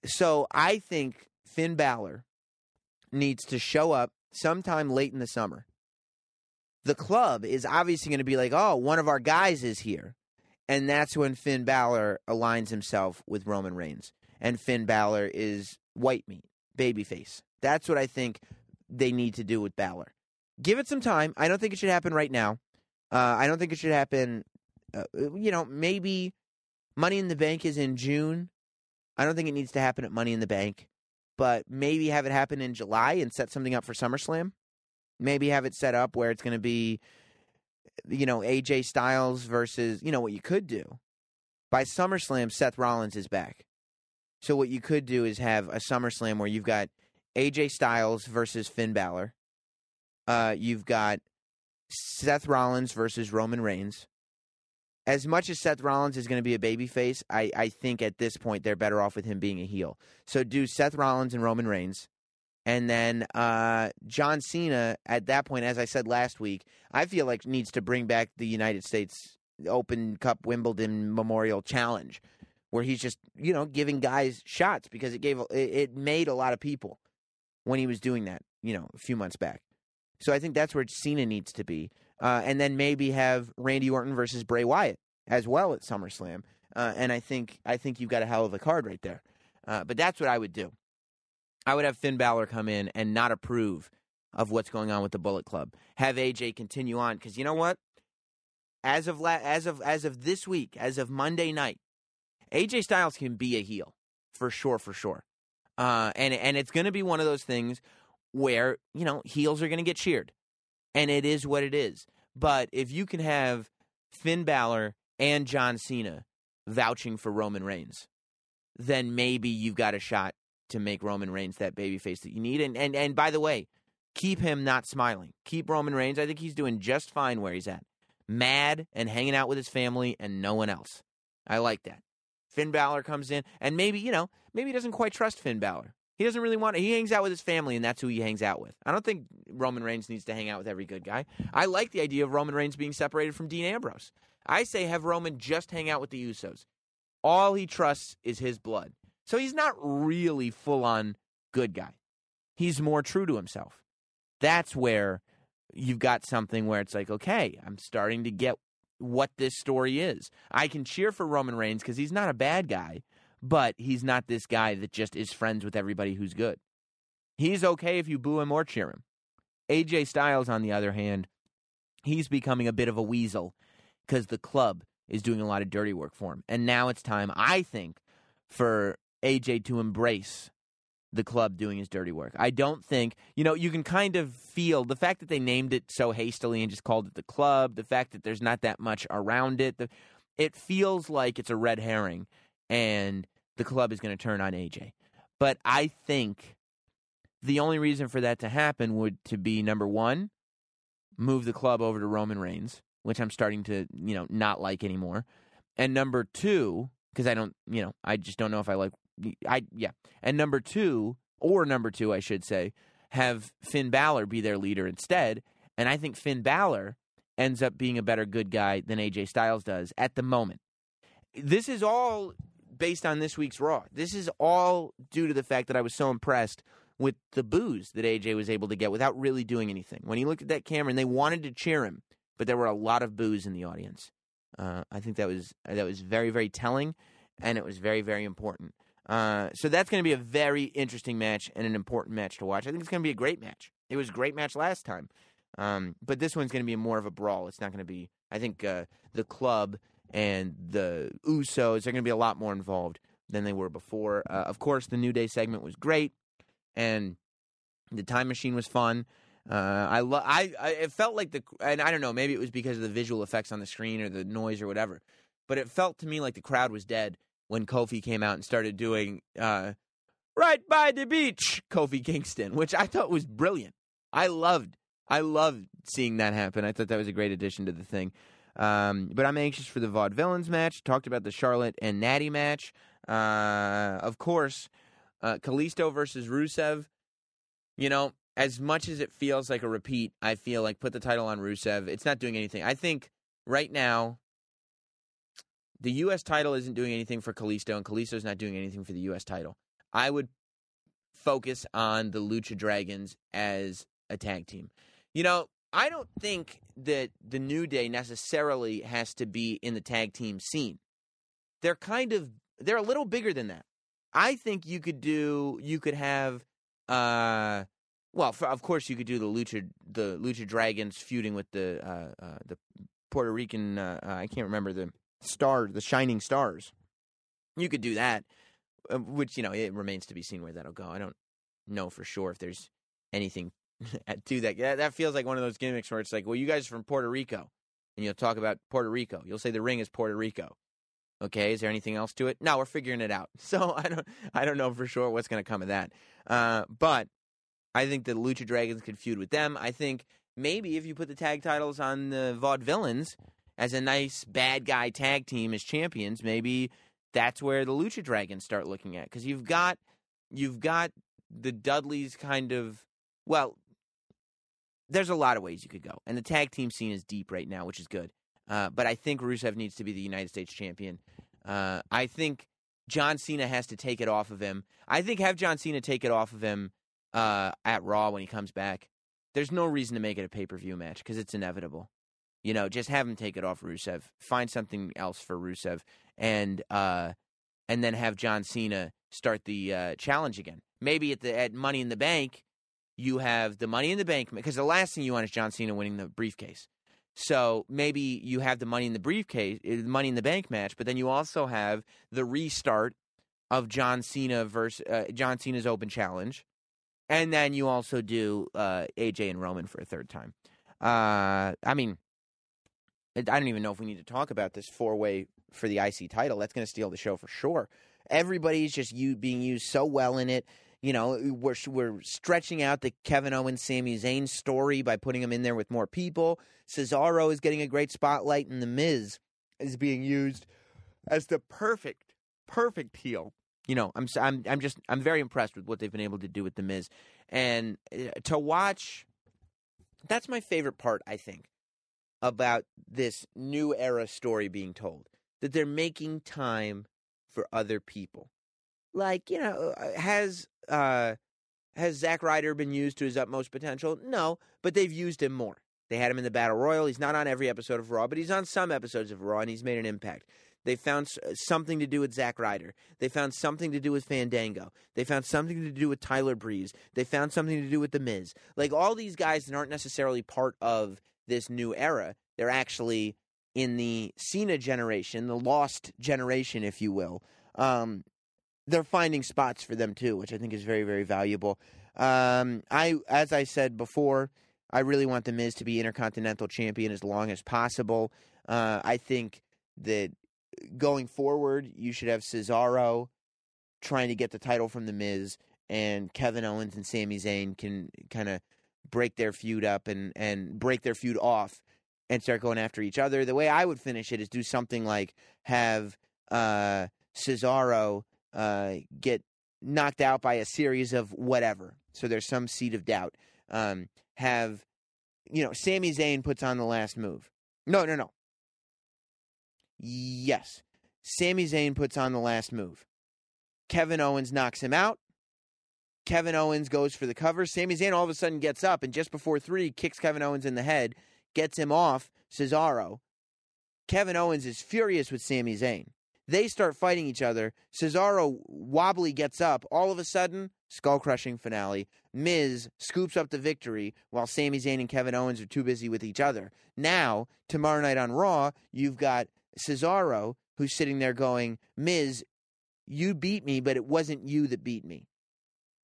So I think Finn Balor needs to show up sometime late in the summer. The club is obviously going to be like, oh, one of our guys is here. And that's when Finn Balor aligns himself with Roman Reigns. And Finn Balor is white meat, babyface. That's what I think they need to do with Balor. Give it some time. I don't think it should happen right now. Uh, I don't think it should happen. Uh, you know, maybe Money in the Bank is in June. I don't think it needs to happen at Money in the Bank, but maybe have it happen in July and set something up for SummerSlam. Maybe have it set up where it's going to be, you know, AJ Styles versus, you know, what you could do. By SummerSlam, Seth Rollins is back. So what you could do is have a SummerSlam where you've got AJ Styles versus Finn Balor. Uh, you've got Seth Rollins versus Roman Reigns. As much as Seth Rollins is going to be a babyface, I, I think at this point they're better off with him being a heel. So do Seth Rollins and Roman Reigns. And then uh, John Cena, at that point, as I said last week, I feel like needs to bring back the United States Open Cup Wimbledon Memorial Challenge, where he's just you know giving guys shots because it gave it, it made a lot of people when he was doing that you know a few months back. So I think that's where Cena needs to be, uh, and then maybe have Randy Orton versus Bray Wyatt as well at SummerSlam. Uh, and I think I think you've got a hell of a card right there. Uh, but that's what I would do. I would have Finn Balor come in and not approve of what's going on with the Bullet Club. Have AJ continue on because you know what? As of la- as of as of this week, as of Monday night, AJ Styles can be a heel for sure, for sure. Uh, and and it's going to be one of those things where you know heels are going to get cheered, and it is what it is. But if you can have Finn Balor and John Cena vouching for Roman Reigns, then maybe you've got a shot to make Roman Reigns that babyface that you need. And and and by the way, keep him not smiling. Keep Roman Reigns. I think he's doing just fine where he's at, mad and hanging out with his family and no one else. I like that. Finn Balor comes in, and maybe you know, maybe he doesn't quite trust Finn Balor. He doesn't really want it. He hangs out with his family, and that's who he hangs out with. I don't think Roman Reigns needs to hang out with every good guy. I like the idea of Roman Reigns being separated from Dean Ambrose. I say have Roman just hang out with the Usos. All he trusts is his blood. So he's not really full on good guy. He's more true to himself. That's where you've got something where it's like, okay, I'm starting to get what this story is. I can cheer for Roman Reigns because he's not a bad guy, but he's not this guy that just is friends with everybody who's good. He's okay if you boo him or cheer him. AJ Styles, on the other hand, he's becoming a bit of a weasel because the club is doing a lot of dirty work for him. And now it's time, I think, for AJ to embrace the club doing his dirty work. I don't think, you know, you can kind of feel the fact that they named it so hastily and just called it the club, the fact that there's not that much around it, the, it feels like it's a red herring and the club is going to turn on AJ. But I think the only reason for that to happen would to be number 1, move the club over to Roman Reigns, which I'm starting to, you know, not like anymore. And number 2, because I don't, you know, I just don't know if I like I yeah. And number 2 or number 2 I should say, have Finn Balor be their leader instead, and I think Finn Balor ends up being a better good guy than AJ Styles does at the moment. This is all based on this week's Raw. This is all due to the fact that I was so impressed with the boos that AJ was able to get without really doing anything. When he looked at that camera and they wanted to cheer him, but there were a lot of boos in the audience. Uh, I think that was that was very very telling, and it was very very important. Uh, so that's going to be a very interesting match and an important match to watch. I think it's going to be a great match. It was a great match last time, um, but this one's going to be more of a brawl. It's not going to be. I think uh, the club and the Usos are going to be a lot more involved than they were before. Uh, of course, the New Day segment was great, and the Time Machine was fun. Uh, I, lo- I, I, it felt like the, and I don't know, maybe it was because of the visual effects on the screen or the noise or whatever, but it felt to me like the crowd was dead when Kofi came out and started doing, uh, right by the beach, Kofi Kingston, which I thought was brilliant. I loved, I loved seeing that happen. I thought that was a great addition to the thing. Um, but I'm anxious for the Vaudevillains match. Talked about the Charlotte and Natty match. Uh, of course, uh, Kalisto versus Rusev. You know, as much as it feels like a repeat, I feel like put the title on Rusev. It's not doing anything. I think right now, the U.S. title isn't doing anything for Kalisto, and Kalisto's not doing anything for the U.S. title. I would focus on the Lucha Dragons as a tag team. You know, I don't think that the New Day necessarily has to be in the tag team scene. They're kind of they're a little bigger than that. I think you could do you could have uh well, for, of course you could do the Lucha the Lucha Dragons feuding with the uh, uh the Puerto Rican uh, I can't remember the star the Shining Stars. You could do that, uh, which you know it remains to be seen where that'll go. I don't know for sure if there's anything to that. that. That feels like one of those gimmicks where it's like, well, you guys are from Puerto Rico, and you'll talk about Puerto Rico. You'll say the ring is Puerto Rico. Okay, is there anything else to it? No, we're figuring it out. So I don't, I don't know for sure what's going to come of that. Uh, but I think the Lucha Dragons could feud with them. I think maybe if you put the tag titles on the Vaudevillains as a nice bad guy tag team as champions, maybe that's where the Lucha Dragons start looking at because you've got, you've got the Dudleys kind of well, there's a lot of ways you could go, and the tag team scene is deep right now, which is good. Uh, but I think Rusev needs to be the United States champion. Uh, I think John Cena has to take it off of him. I think have John Cena take it off of him uh, at Raw when he comes back. There's no reason to make it a pay per view match because it's inevitable. You know, just have him take it off Rusev. Find something else for Rusev, and uh, and then have John Cena start the uh, challenge again. Maybe at the at Money in the Bank, you have the Money in the Bank because the last thing you want is John Cena winning the briefcase. So maybe you have the Money in the briefcase, uh, Money in the Bank match, but then you also have the restart of John Cena versus uh, John Cena's Open Challenge, and then you also do uh, AJ and Roman for a third time. Uh, I mean, I don't even know if we need to talk about this four way for the IC title. That's going to steal the show for sure. Everybody's just you being used so well in it. You know, we're we're stretching out the Kevin Owens, Sami Zayn story by putting him in there with more people. Cesaro is getting a great spotlight, and The Miz is being used as the perfect, perfect heel. You know, I'm I'm I'm just I'm very impressed with what they've been able to do with The Miz, and uh, to watch. That's my favorite part. I think about this new era story being told that they're making time for other people. Like you know, uh, has uh, has Zack Ryder been used to his utmost potential? No, but they've used him more. They had him in the Battle Royal. He's not on every episode of Raw, but he's on some episodes of Raw, and he's made an impact. They found something to do with Zack Ryder. They found something to do with Fandango. They found something to do with Tyler Breeze. They found something to do with The Miz. Like all these guys that aren't necessarily part of this new era, they're actually in the Cena generation, the lost generation, if you will. Um, they're finding spots for them too, which I think is very, very valuable. Um, I, as I said before, I really want the Miz to be Intercontinental Champion as long as possible. Uh, I think that going forward, you should have Cesaro trying to get the title from the Miz, and Kevin Owens and Sami Zayn can kind of break their feud up and and break their feud off and start going after each other. The way I would finish it is do something like have uh, Cesaro uh, get knocked out by a series of whatever. So there's some seed of doubt. Um, have you know Sami Zayn puts on the last move? No, no, no. Yes, Sami Zayn puts on the last move. Kevin Owens knocks him out. Kevin Owens goes for the cover. Sami Zayn all of a sudden gets up and just before three kicks Kevin Owens in the head, gets him off Cesaro. Kevin Owens is furious with Sami Zayn. They start fighting each other. Cesaro wobbly gets up. All of a sudden, skull crushing finale. Miz scoops up the victory while Sami Zayn and Kevin Owens are too busy with each other. Now, tomorrow night on Raw, you've got Cesaro who's sitting there going, Miz, you beat me, but it wasn't you that beat me.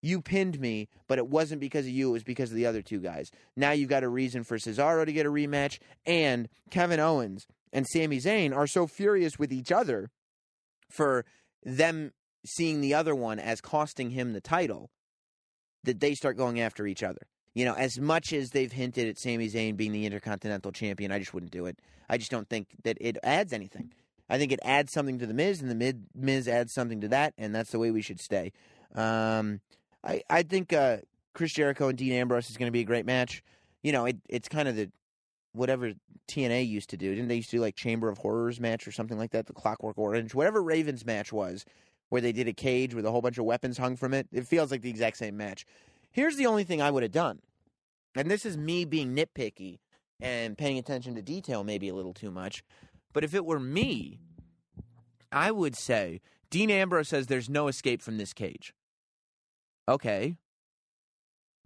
You pinned me, but it wasn't because of you. It was because of the other two guys. Now you've got a reason for Cesaro to get a rematch, and Kevin Owens and Sami Zayn are so furious with each other for them seeing the other one as costing him the title that they start going after each other. You know, as much as they've hinted at Sami Zayn being the Intercontinental Champion, I just wouldn't do it. I just don't think that it adds anything. I think it adds something to the Miz, and the Miz adds something to that, and that's the way we should stay. Um, I I think uh, Chris Jericho and Dean Ambrose is going to be a great match. You know, it it's kind of the whatever TNA used to do. Didn't they used to do like Chamber of Horrors match or something like that? The Clockwork Orange, whatever Ravens match was, where they did a cage with a whole bunch of weapons hung from it. It feels like the exact same match. Here's the only thing I would have done, and this is me being nitpicky and paying attention to detail maybe a little too much. But if it were me, I would say Dean Ambrose says there's no escape from this cage. Okay.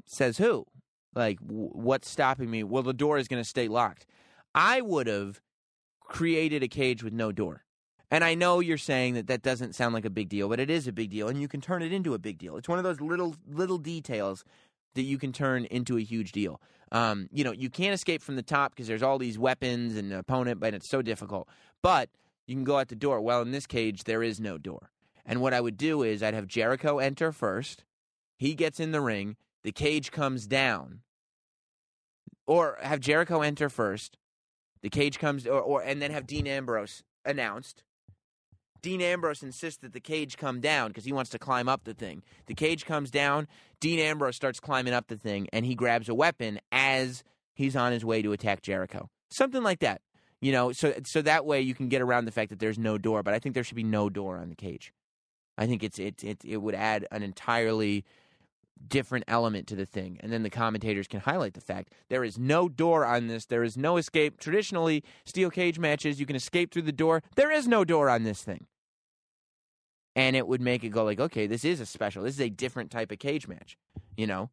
Says who? Like, w- what's stopping me? Well, the door is going to stay locked. I would have created a cage with no door. And I know you're saying that that doesn't sound like a big deal, but it is a big deal, and you can turn it into a big deal. It's one of those little little details that you can turn into a huge deal. Um, you know, you can't escape from the top because there's all these weapons and an opponent, but it's so difficult. But you can go out the door. Well, in this cage, there is no door. And what I would do is I'd have Jericho enter first. He gets in the ring. The cage comes down. Or have Jericho enter first. The cage comes, or, or and then have Dean Ambrose announced. Dean Ambrose insists that the cage come down because he wants to climb up the thing. The cage comes down. Dean Ambrose starts climbing up the thing, and he grabs a weapon as he's on his way to attack Jericho. Something like that, you know. So so that way you can get around the fact that there's no door. But I think there should be no door on the cage. I think it's it it it would add an entirely different element to the thing. And then the commentators can highlight the fact there is no door on this. There is no escape. Traditionally, steel cage matches, you can escape through the door. There is no door on this thing. And it would make it go like, okay, this is a special. This is a different type of cage match, you know?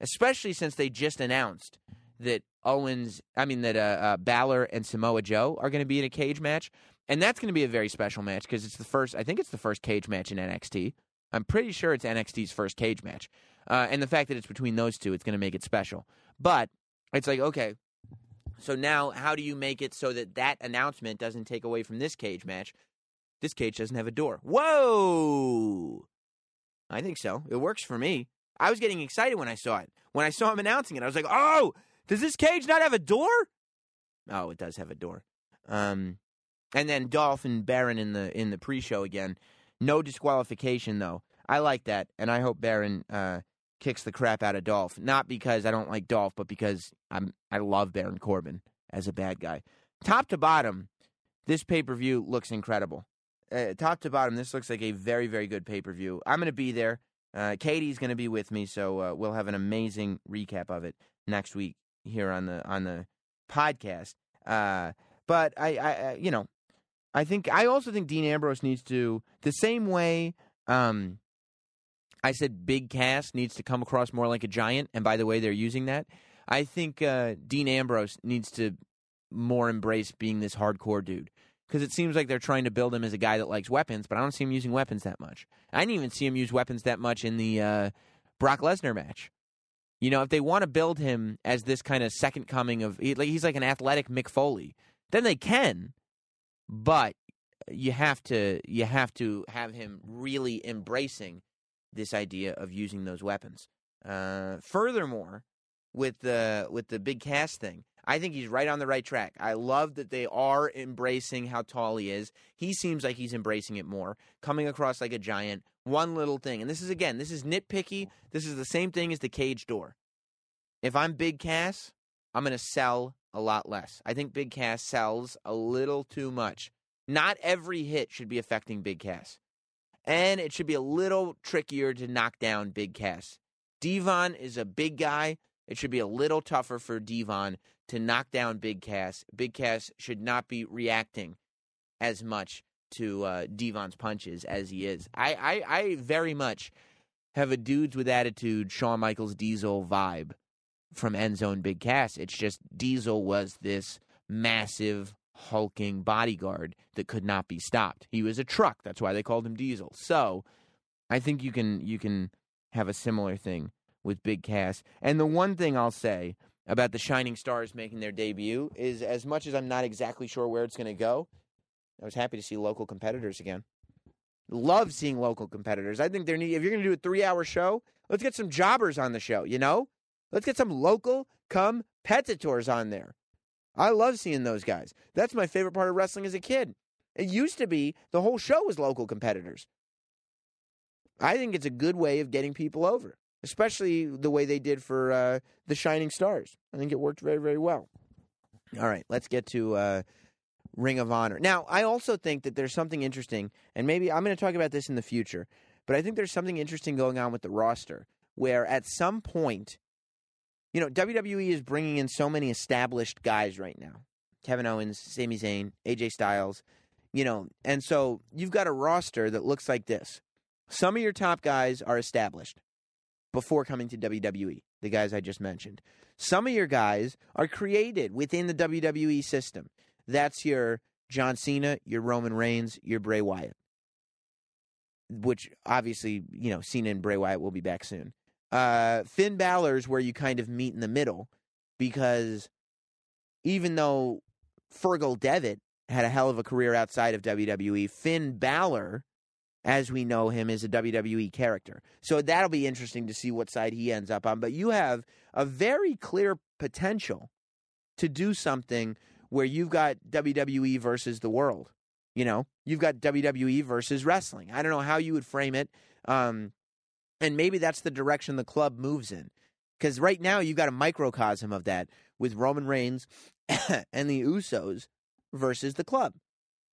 Especially since they just announced that Owens, I mean, that uh, uh, Balor and Samoa Joe are going to be in a cage match. And that's going to be a very special match because it's the first, I think it's the first cage match in NXT. I'm pretty sure it's NXT's first cage match. Uh, and the fact that it's between those two, it's going to make it special. But it's like, okay, so now how do you make it so that that announcement doesn't take away from this cage match? This cage doesn't have a door. Whoa! I think so. It works for me. I was getting excited when I saw it. When I saw him announcing it, I was like, oh, does this cage not have a door? Oh, it does have a door. Um, and then Dolph and Baron in the in the pre-show again. No disqualification though. I like that, and I hope Baron uh, kicks the crap out of Dolph. Not because I don't like Dolph, but because I'm I love Baron Corbin as a bad guy. Top to bottom, this pay per view looks incredible. Uh, top to bottom, this looks like a very very good pay per view. I'm going to be there. Uh, Katie's going to be with me, so uh, we'll have an amazing recap of it next week here on the on the podcast. Uh, but I, I, I, you know, I think I also think Dean Ambrose needs to the same way um I said Big Cass needs to come across more like a giant, and by the way, they're using that. I think uh, Dean Ambrose needs to more embrace being this hardcore dude because it seems like they're trying to build him as a guy that likes weapons, but I don't see him using weapons that much. I didn't even see him use weapons that much in the uh, Brock Lesnar match. You know, if they want to build him as this kind of second coming of, he- like he's like an athletic Mick Foley, then they can, but you have to you have to have him really embracing this idea of using those weapons. Uh, furthermore, with the with the Big Cass thing, I think he's right on the right track. I love that they are embracing how tall he is. He seems like he's embracing it more, coming across like a giant. One little thing, and this is again, this is nitpicky. This is the same thing as the cage door. If I'm Big Cass, I'm to sell a lot less. I think Big Cass sells a little too much. Not every hit should be affecting Big Cass. And it should be a little trickier to knock down Big Cass. D-Von is a big guy. It should be a little tougher for D-Von to knock down Big Cass. Big Cass should not be reacting as much to uh, D-Von's punches as he is. I, I, I very much have a dudes with attitude Shawn Michaels Diesel vibe from Enzo and Big Cass. It's just Diesel was this massive hulking bodyguard that could not be stopped. He was a truck. That's why they called him Diesel. So I think you can you can have a similar thing with Big Cass. And the one thing I'll say about the Shining Stars making their debut is as much as I'm not exactly sure where it's going to go, I was happy to see local competitors again. Love seeing local competitors. I think they're need if you're going to do a 3-hour show, let's get some jobbers on the show, you know? Let's get some local competitors on there. I love seeing those guys. That's my favorite part of wrestling as a kid. It used to be the whole show was local competitors. I think it's a good way of getting people over, especially the way they did for uh, the Shining Stars. I think it worked very, very well. All right, let's get to uh, Ring of Honor. Now, I also think that there's something interesting, and maybe I'm going to talk about this in the future, but I think there's something interesting going on with the roster where at some point, you know, WWE is bringing in so many established guys right now Kevin Owens, Sami Zayn, AJ Styles, you know, and so you've got a roster that looks like this. Some of your top guys are established before coming to WWE, the guys I just mentioned. Some of your guys are created within the WWE system. That's your John Cena, your Roman Reigns, your Bray Wyatt. Which obviously, you know, Cena and Bray Wyatt will be back soon. Uh, Finn Balor's where you kind of meet in the middle because even though Fergal Devitt had a hell of a career outside of WWE, Finn Balor as we know him, is a WWE character. So that'll be interesting to see what side he ends up on. But you have a very clear potential to do something where you've got WWE versus the world. You know, you've got WWE versus wrestling. I don't know how you would frame it. Um, and maybe that's the direction the club moves in. Because right now you've got a microcosm of that with Roman Reigns and the Usos versus the club.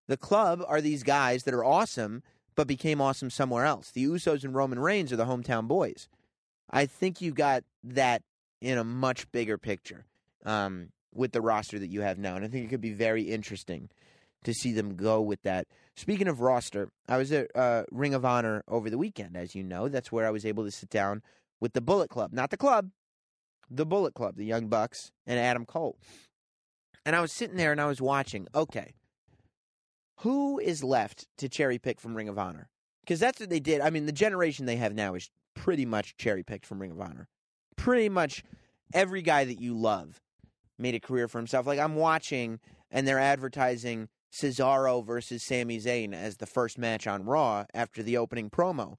The club are these guys that are awesome but became awesome somewhere else. The Usos and Roman Reigns are the hometown boys. I think you've got that in a much bigger picture um, with the roster that you have now. And I think it could be very interesting to see them go with that. Speaking of roster, I was at uh, Ring of Honor over the weekend, as you know. That's where I was able to sit down with the Bullet Club. Not the club, the Bullet Club, the Young Bucks, and Adam Cole. And I was sitting there and I was watching, okay, who is left to cherry pick from Ring of Honor? Because that's what they did. I mean, the generation they have now is pretty much cherry picked from Ring of Honor. Pretty much every guy that you love made a career for himself. Like I'm watching, and they're advertising Cesaro versus Sami Zayn as the first match on Raw after the opening promo.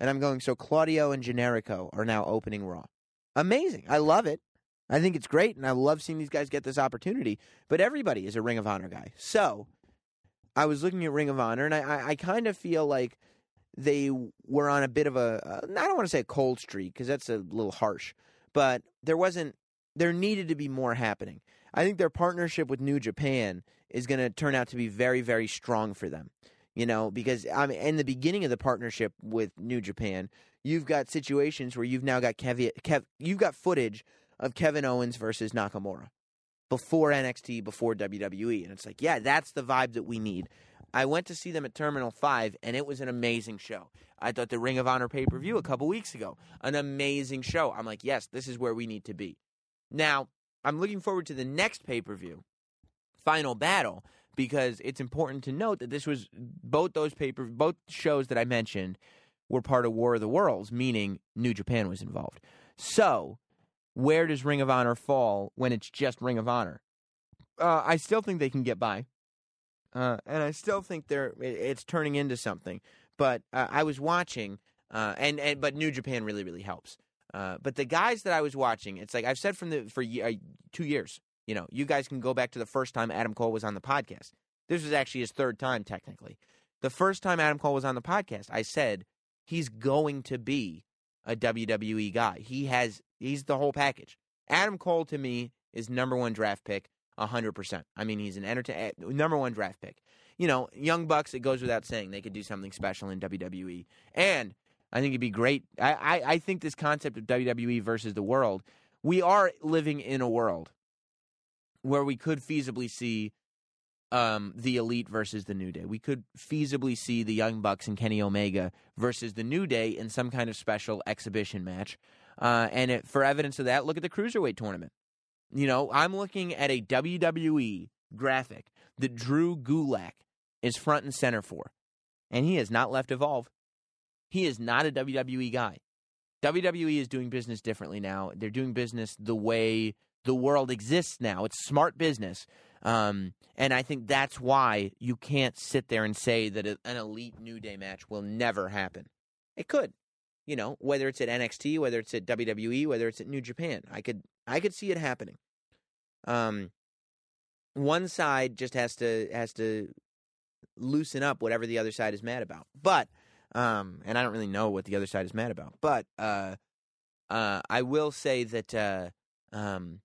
And I'm going, so Claudio and Generico are now opening Raw. Amazing. I love it. I think it's great, and I love seeing these guys get this opportunity. But everybody is a Ring of Honor guy. So I was looking at Ring of Honor, and I, I, kind of feel like they were on a bit of a, uh, I don't want to say a cold streak because that's a little harsh, but there wasn't, there needed to be more happening. I think their partnership with New Japan is going to turn out to be very, very strong for them. You know, because I mean, in the beginning of the partnership with New Japan, you've got situations where you've now got Kev, Kev you've got footage of Kevin Owens versus Nakamura before NXT, before WWE. And it's like, yeah, that's the vibe that we need. I went to see them at Terminal 5, and it was an amazing show. I thought the Ring of Honor pay per view a couple weeks ago, an amazing show. I'm like, yes, this is where we need to be. Now, I'm looking forward to the next pay per view, Final Battle, because it's important to note that this was both those paper, both shows that I mentioned were part of War of the Worlds, meaning New Japan was involved. So, where does Ring of Honor fall when it's just Ring of Honor? Uh, I still think they can get by, uh, and I still think they're it- it's turning into something. But uh, I was watching, uh, and and but New Japan really really helps. Uh, but the guys that I was watching, it's like I've said from the for uh, two years. You know, you guys can go back to the first time Adam Cole was on the podcast. This was actually his third time technically. The first time Adam Cole was on the podcast, I said he's going to be a WWE guy. He has he's the whole package. Adam Cole to me is number one draft pick, hundred percent. I mean, he's an entertain eh, number one draft pick. You know, Young Bucks. It goes without saying they could do something special in WWE, and I think it'd be great. I, I, I think this concept of WWE versus the world. We are living in a world where we could feasibly see um, the Elite versus the New Day. We could feasibly see the Young Bucks and Kenny Omega versus the New Day in some kind of special exhibition match. Uh, and it, for evidence of that, look at the Cruiserweight tournament. You know, I'm looking at a WWE graphic that Drew Gulak is front and center for. And he has not left Evolve. He is not a WWE guy. WWE is doing business differently now. They're doing business the way the world exists now. It's smart business. Um, and I think that's why you can't sit there and say that an elite New Day match will never happen. It could, you know, whether it's at NXT, whether it's at WWE, whether it's at New Japan. I could, I could see it happening. Um, one side just has to has to loosen up whatever the other side is mad about. But, um, and I don't really know what the other side is mad about. But, uh, uh, I will say that, uh, um,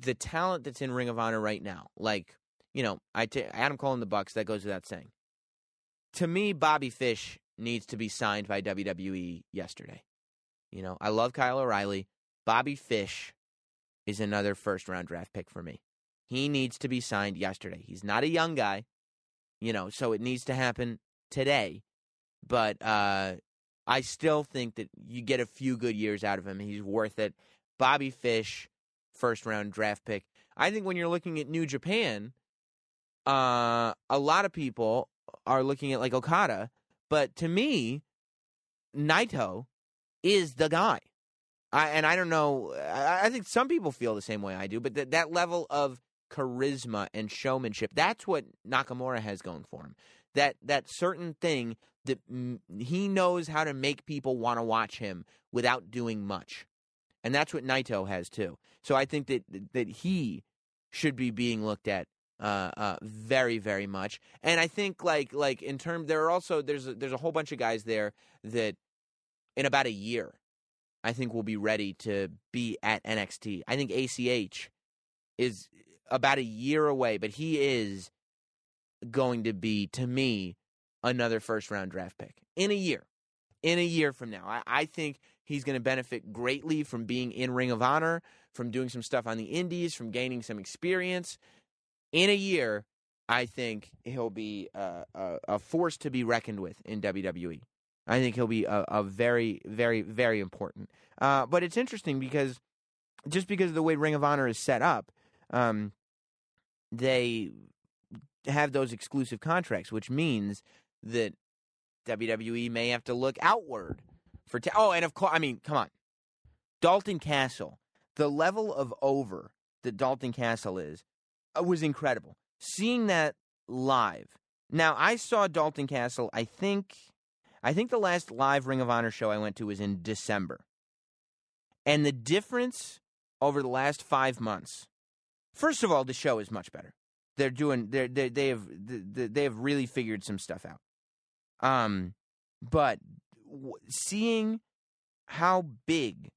the talent that's in Ring of Honor right now, like you know, I t- Adam Cole and the Bucks, that goes without saying. To me, Bobby Fish needs to be signed by WWE yesterday. You know, I love Kyle O'Reilly. Bobby Fish is another first round draft pick for me. He needs to be signed yesterday. He's not a young guy, you know, so it needs to happen today. But uh, I still think that you get a few good years out of him. He's worth it. Bobby Fish, first round draft pick. I think when you're looking at New Japan, uh, a lot of people are looking at like Okada, but to me, Naito is the guy. I, and I don't know. I, I think some people feel the same way I do, but th- that level of charisma and showmanship, that's what Nakamura has going for him. That that certain thing that mm, he knows how to make people want to watch him without doing much. And that's what Naito has too. So I think that that he should be being looked at uh, uh, very, very much. And I think like like in terms, there are also there's a, there's a whole bunch of guys there that in about a year, I think will be ready to be at NXT. I think ACH is about a year away, but he is going to be to me another first round draft pick in a year. In a year from now, I, I think he's going to benefit greatly from being in Ring of Honor, from doing some stuff on the Indies, from gaining some experience. In a year, I think he'll be uh, a, a force to be reckoned with in WWE. I think he'll be a, a very, very, very important. Uh, but it's interesting because just because of the way Ring of Honor is set up, um, they have those exclusive contracts, which means that WWE may have to look outward for. Ta- oh, and of course, I mean, come on, Dalton Castle. The level of over that Dalton Castle is uh, was incredible. Seeing that live. Now, I saw Dalton Castle. I think, I think the last live Ring of Honor show I went to was in December, and the difference over the last five months. First of all, the show is much better. They're doing. They're, they they have they have really figured some stuff out. Um, but seeing how big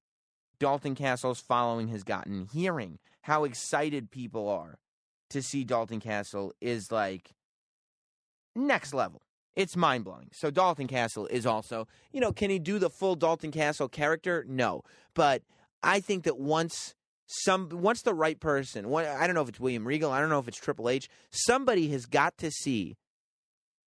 Dalton Castle's following has gotten, hearing how excited people are to see Dalton Castle is like next level. It's mind blowing. So Dalton Castle is also, you know, can he do the full Dalton Castle character? No, but I think that once some once the right person, I don't know if it's William Regal, I don't know if it's Triple H, somebody has got to see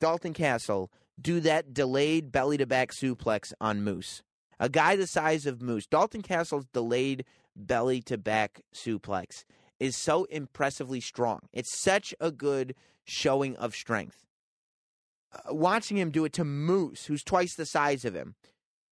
Dalton Castle do that delayed belly to back suplex on Moose. A guy the size of Moose. Dalton Castle's delayed belly to back suplex is so impressively strong. It's such a good showing of strength. Uh, watching him do it to Moose, who's twice the size of him,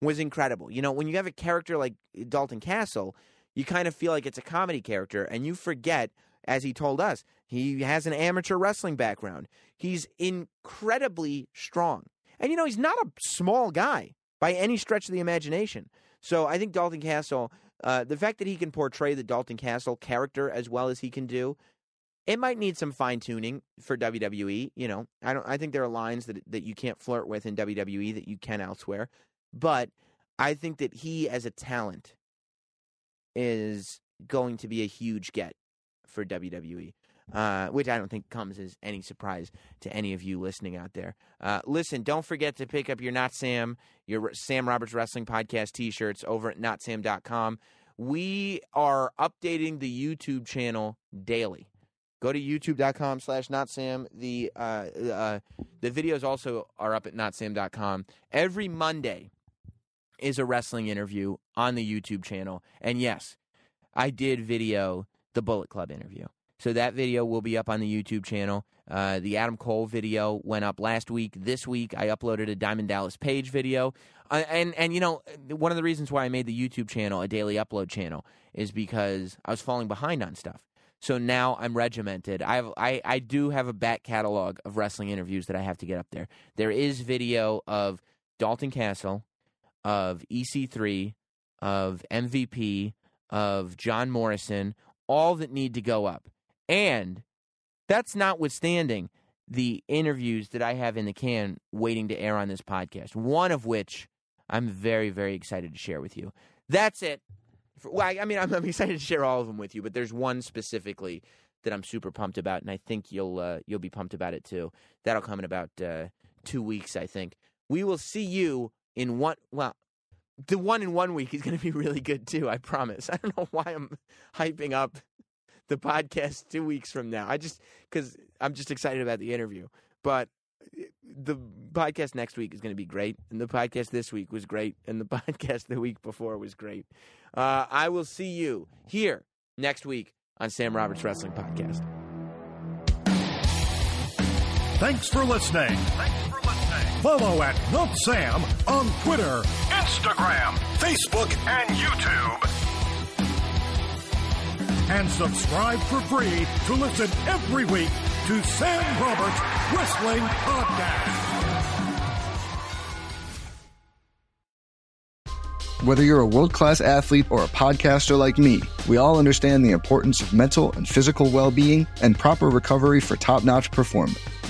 was incredible. You know, when you have a character like Dalton Castle, you kind of feel like it's a comedy character, and you forget, as he told us, he has an amateur wrestling background. He's incredibly strong. And, you know, he's not a small guy by any stretch of the imagination. So I think Dalton Castle, uh, the fact that he can portray the Dalton Castle character as well as he can do, it might need some fine tuning for WWE. You know, I don't. I think there are lines that that you can't flirt with in WWE that you can elsewhere. But I think that he, as a talent, is going to be a huge get for WWE. Uh, which I don't think comes as any surprise to any of you listening out there. Uh, listen, don't forget to pick up your Not Sam, your Sam Roberts Wrestling Podcast t shirts over at notsam.com. We are updating the YouTube channel daily. Go to youtube.com slash notsam. The, uh, uh, the videos also are up at notsam.com. Every Monday is a wrestling interview on the YouTube channel. And yes, I did video the Bullet Club interview. So that video will be up on the YouTube channel. Uh, the Adam Cole video went up last week. This week, I uploaded a Diamond Dallas Page video. Uh, and and you know, one of the reasons why I made the YouTube channel a daily upload channel is because I was falling behind on stuff. So now I'm regimented. I have I, I do have a back catalog of wrestling interviews that I have to get up there. There is video of Dalton Castle, of EC3, of MVP, of John Morrison, all that need to go up. And that's notwithstanding the interviews that I have in the can waiting to air on this podcast, one of which I'm very, very excited to share with you. That's it. Well, I mean, I'm, I'm excited to share all of them with you, but there's one specifically that I'm super pumped about, and I think you'll uh, you'll be pumped about it too. That'll come in about uh, two weeks, I think. We will see you in one. Well, the one in one week is going to be really good too. I promise. I don't know why I'm hyping up the podcast two weeks from now. I just because I'm just excited about the interview. But eh, the podcast next week is going to be great, and the podcast this week was great, and the podcast the week before was great. Uh, I will see you here next week on Sam Roberts Wrestling Podcast. Thanks for listening. Thanks for listening. Follow at Not Sam on Twitter, Instagram, Facebook, and YouTube. And subscribe for free to listen every week to Sam Roberts Wrestling Podcast. Whether you're a world class athlete or a podcaster like me, we all understand the importance of mental and physical well being and proper recovery for top notch performance.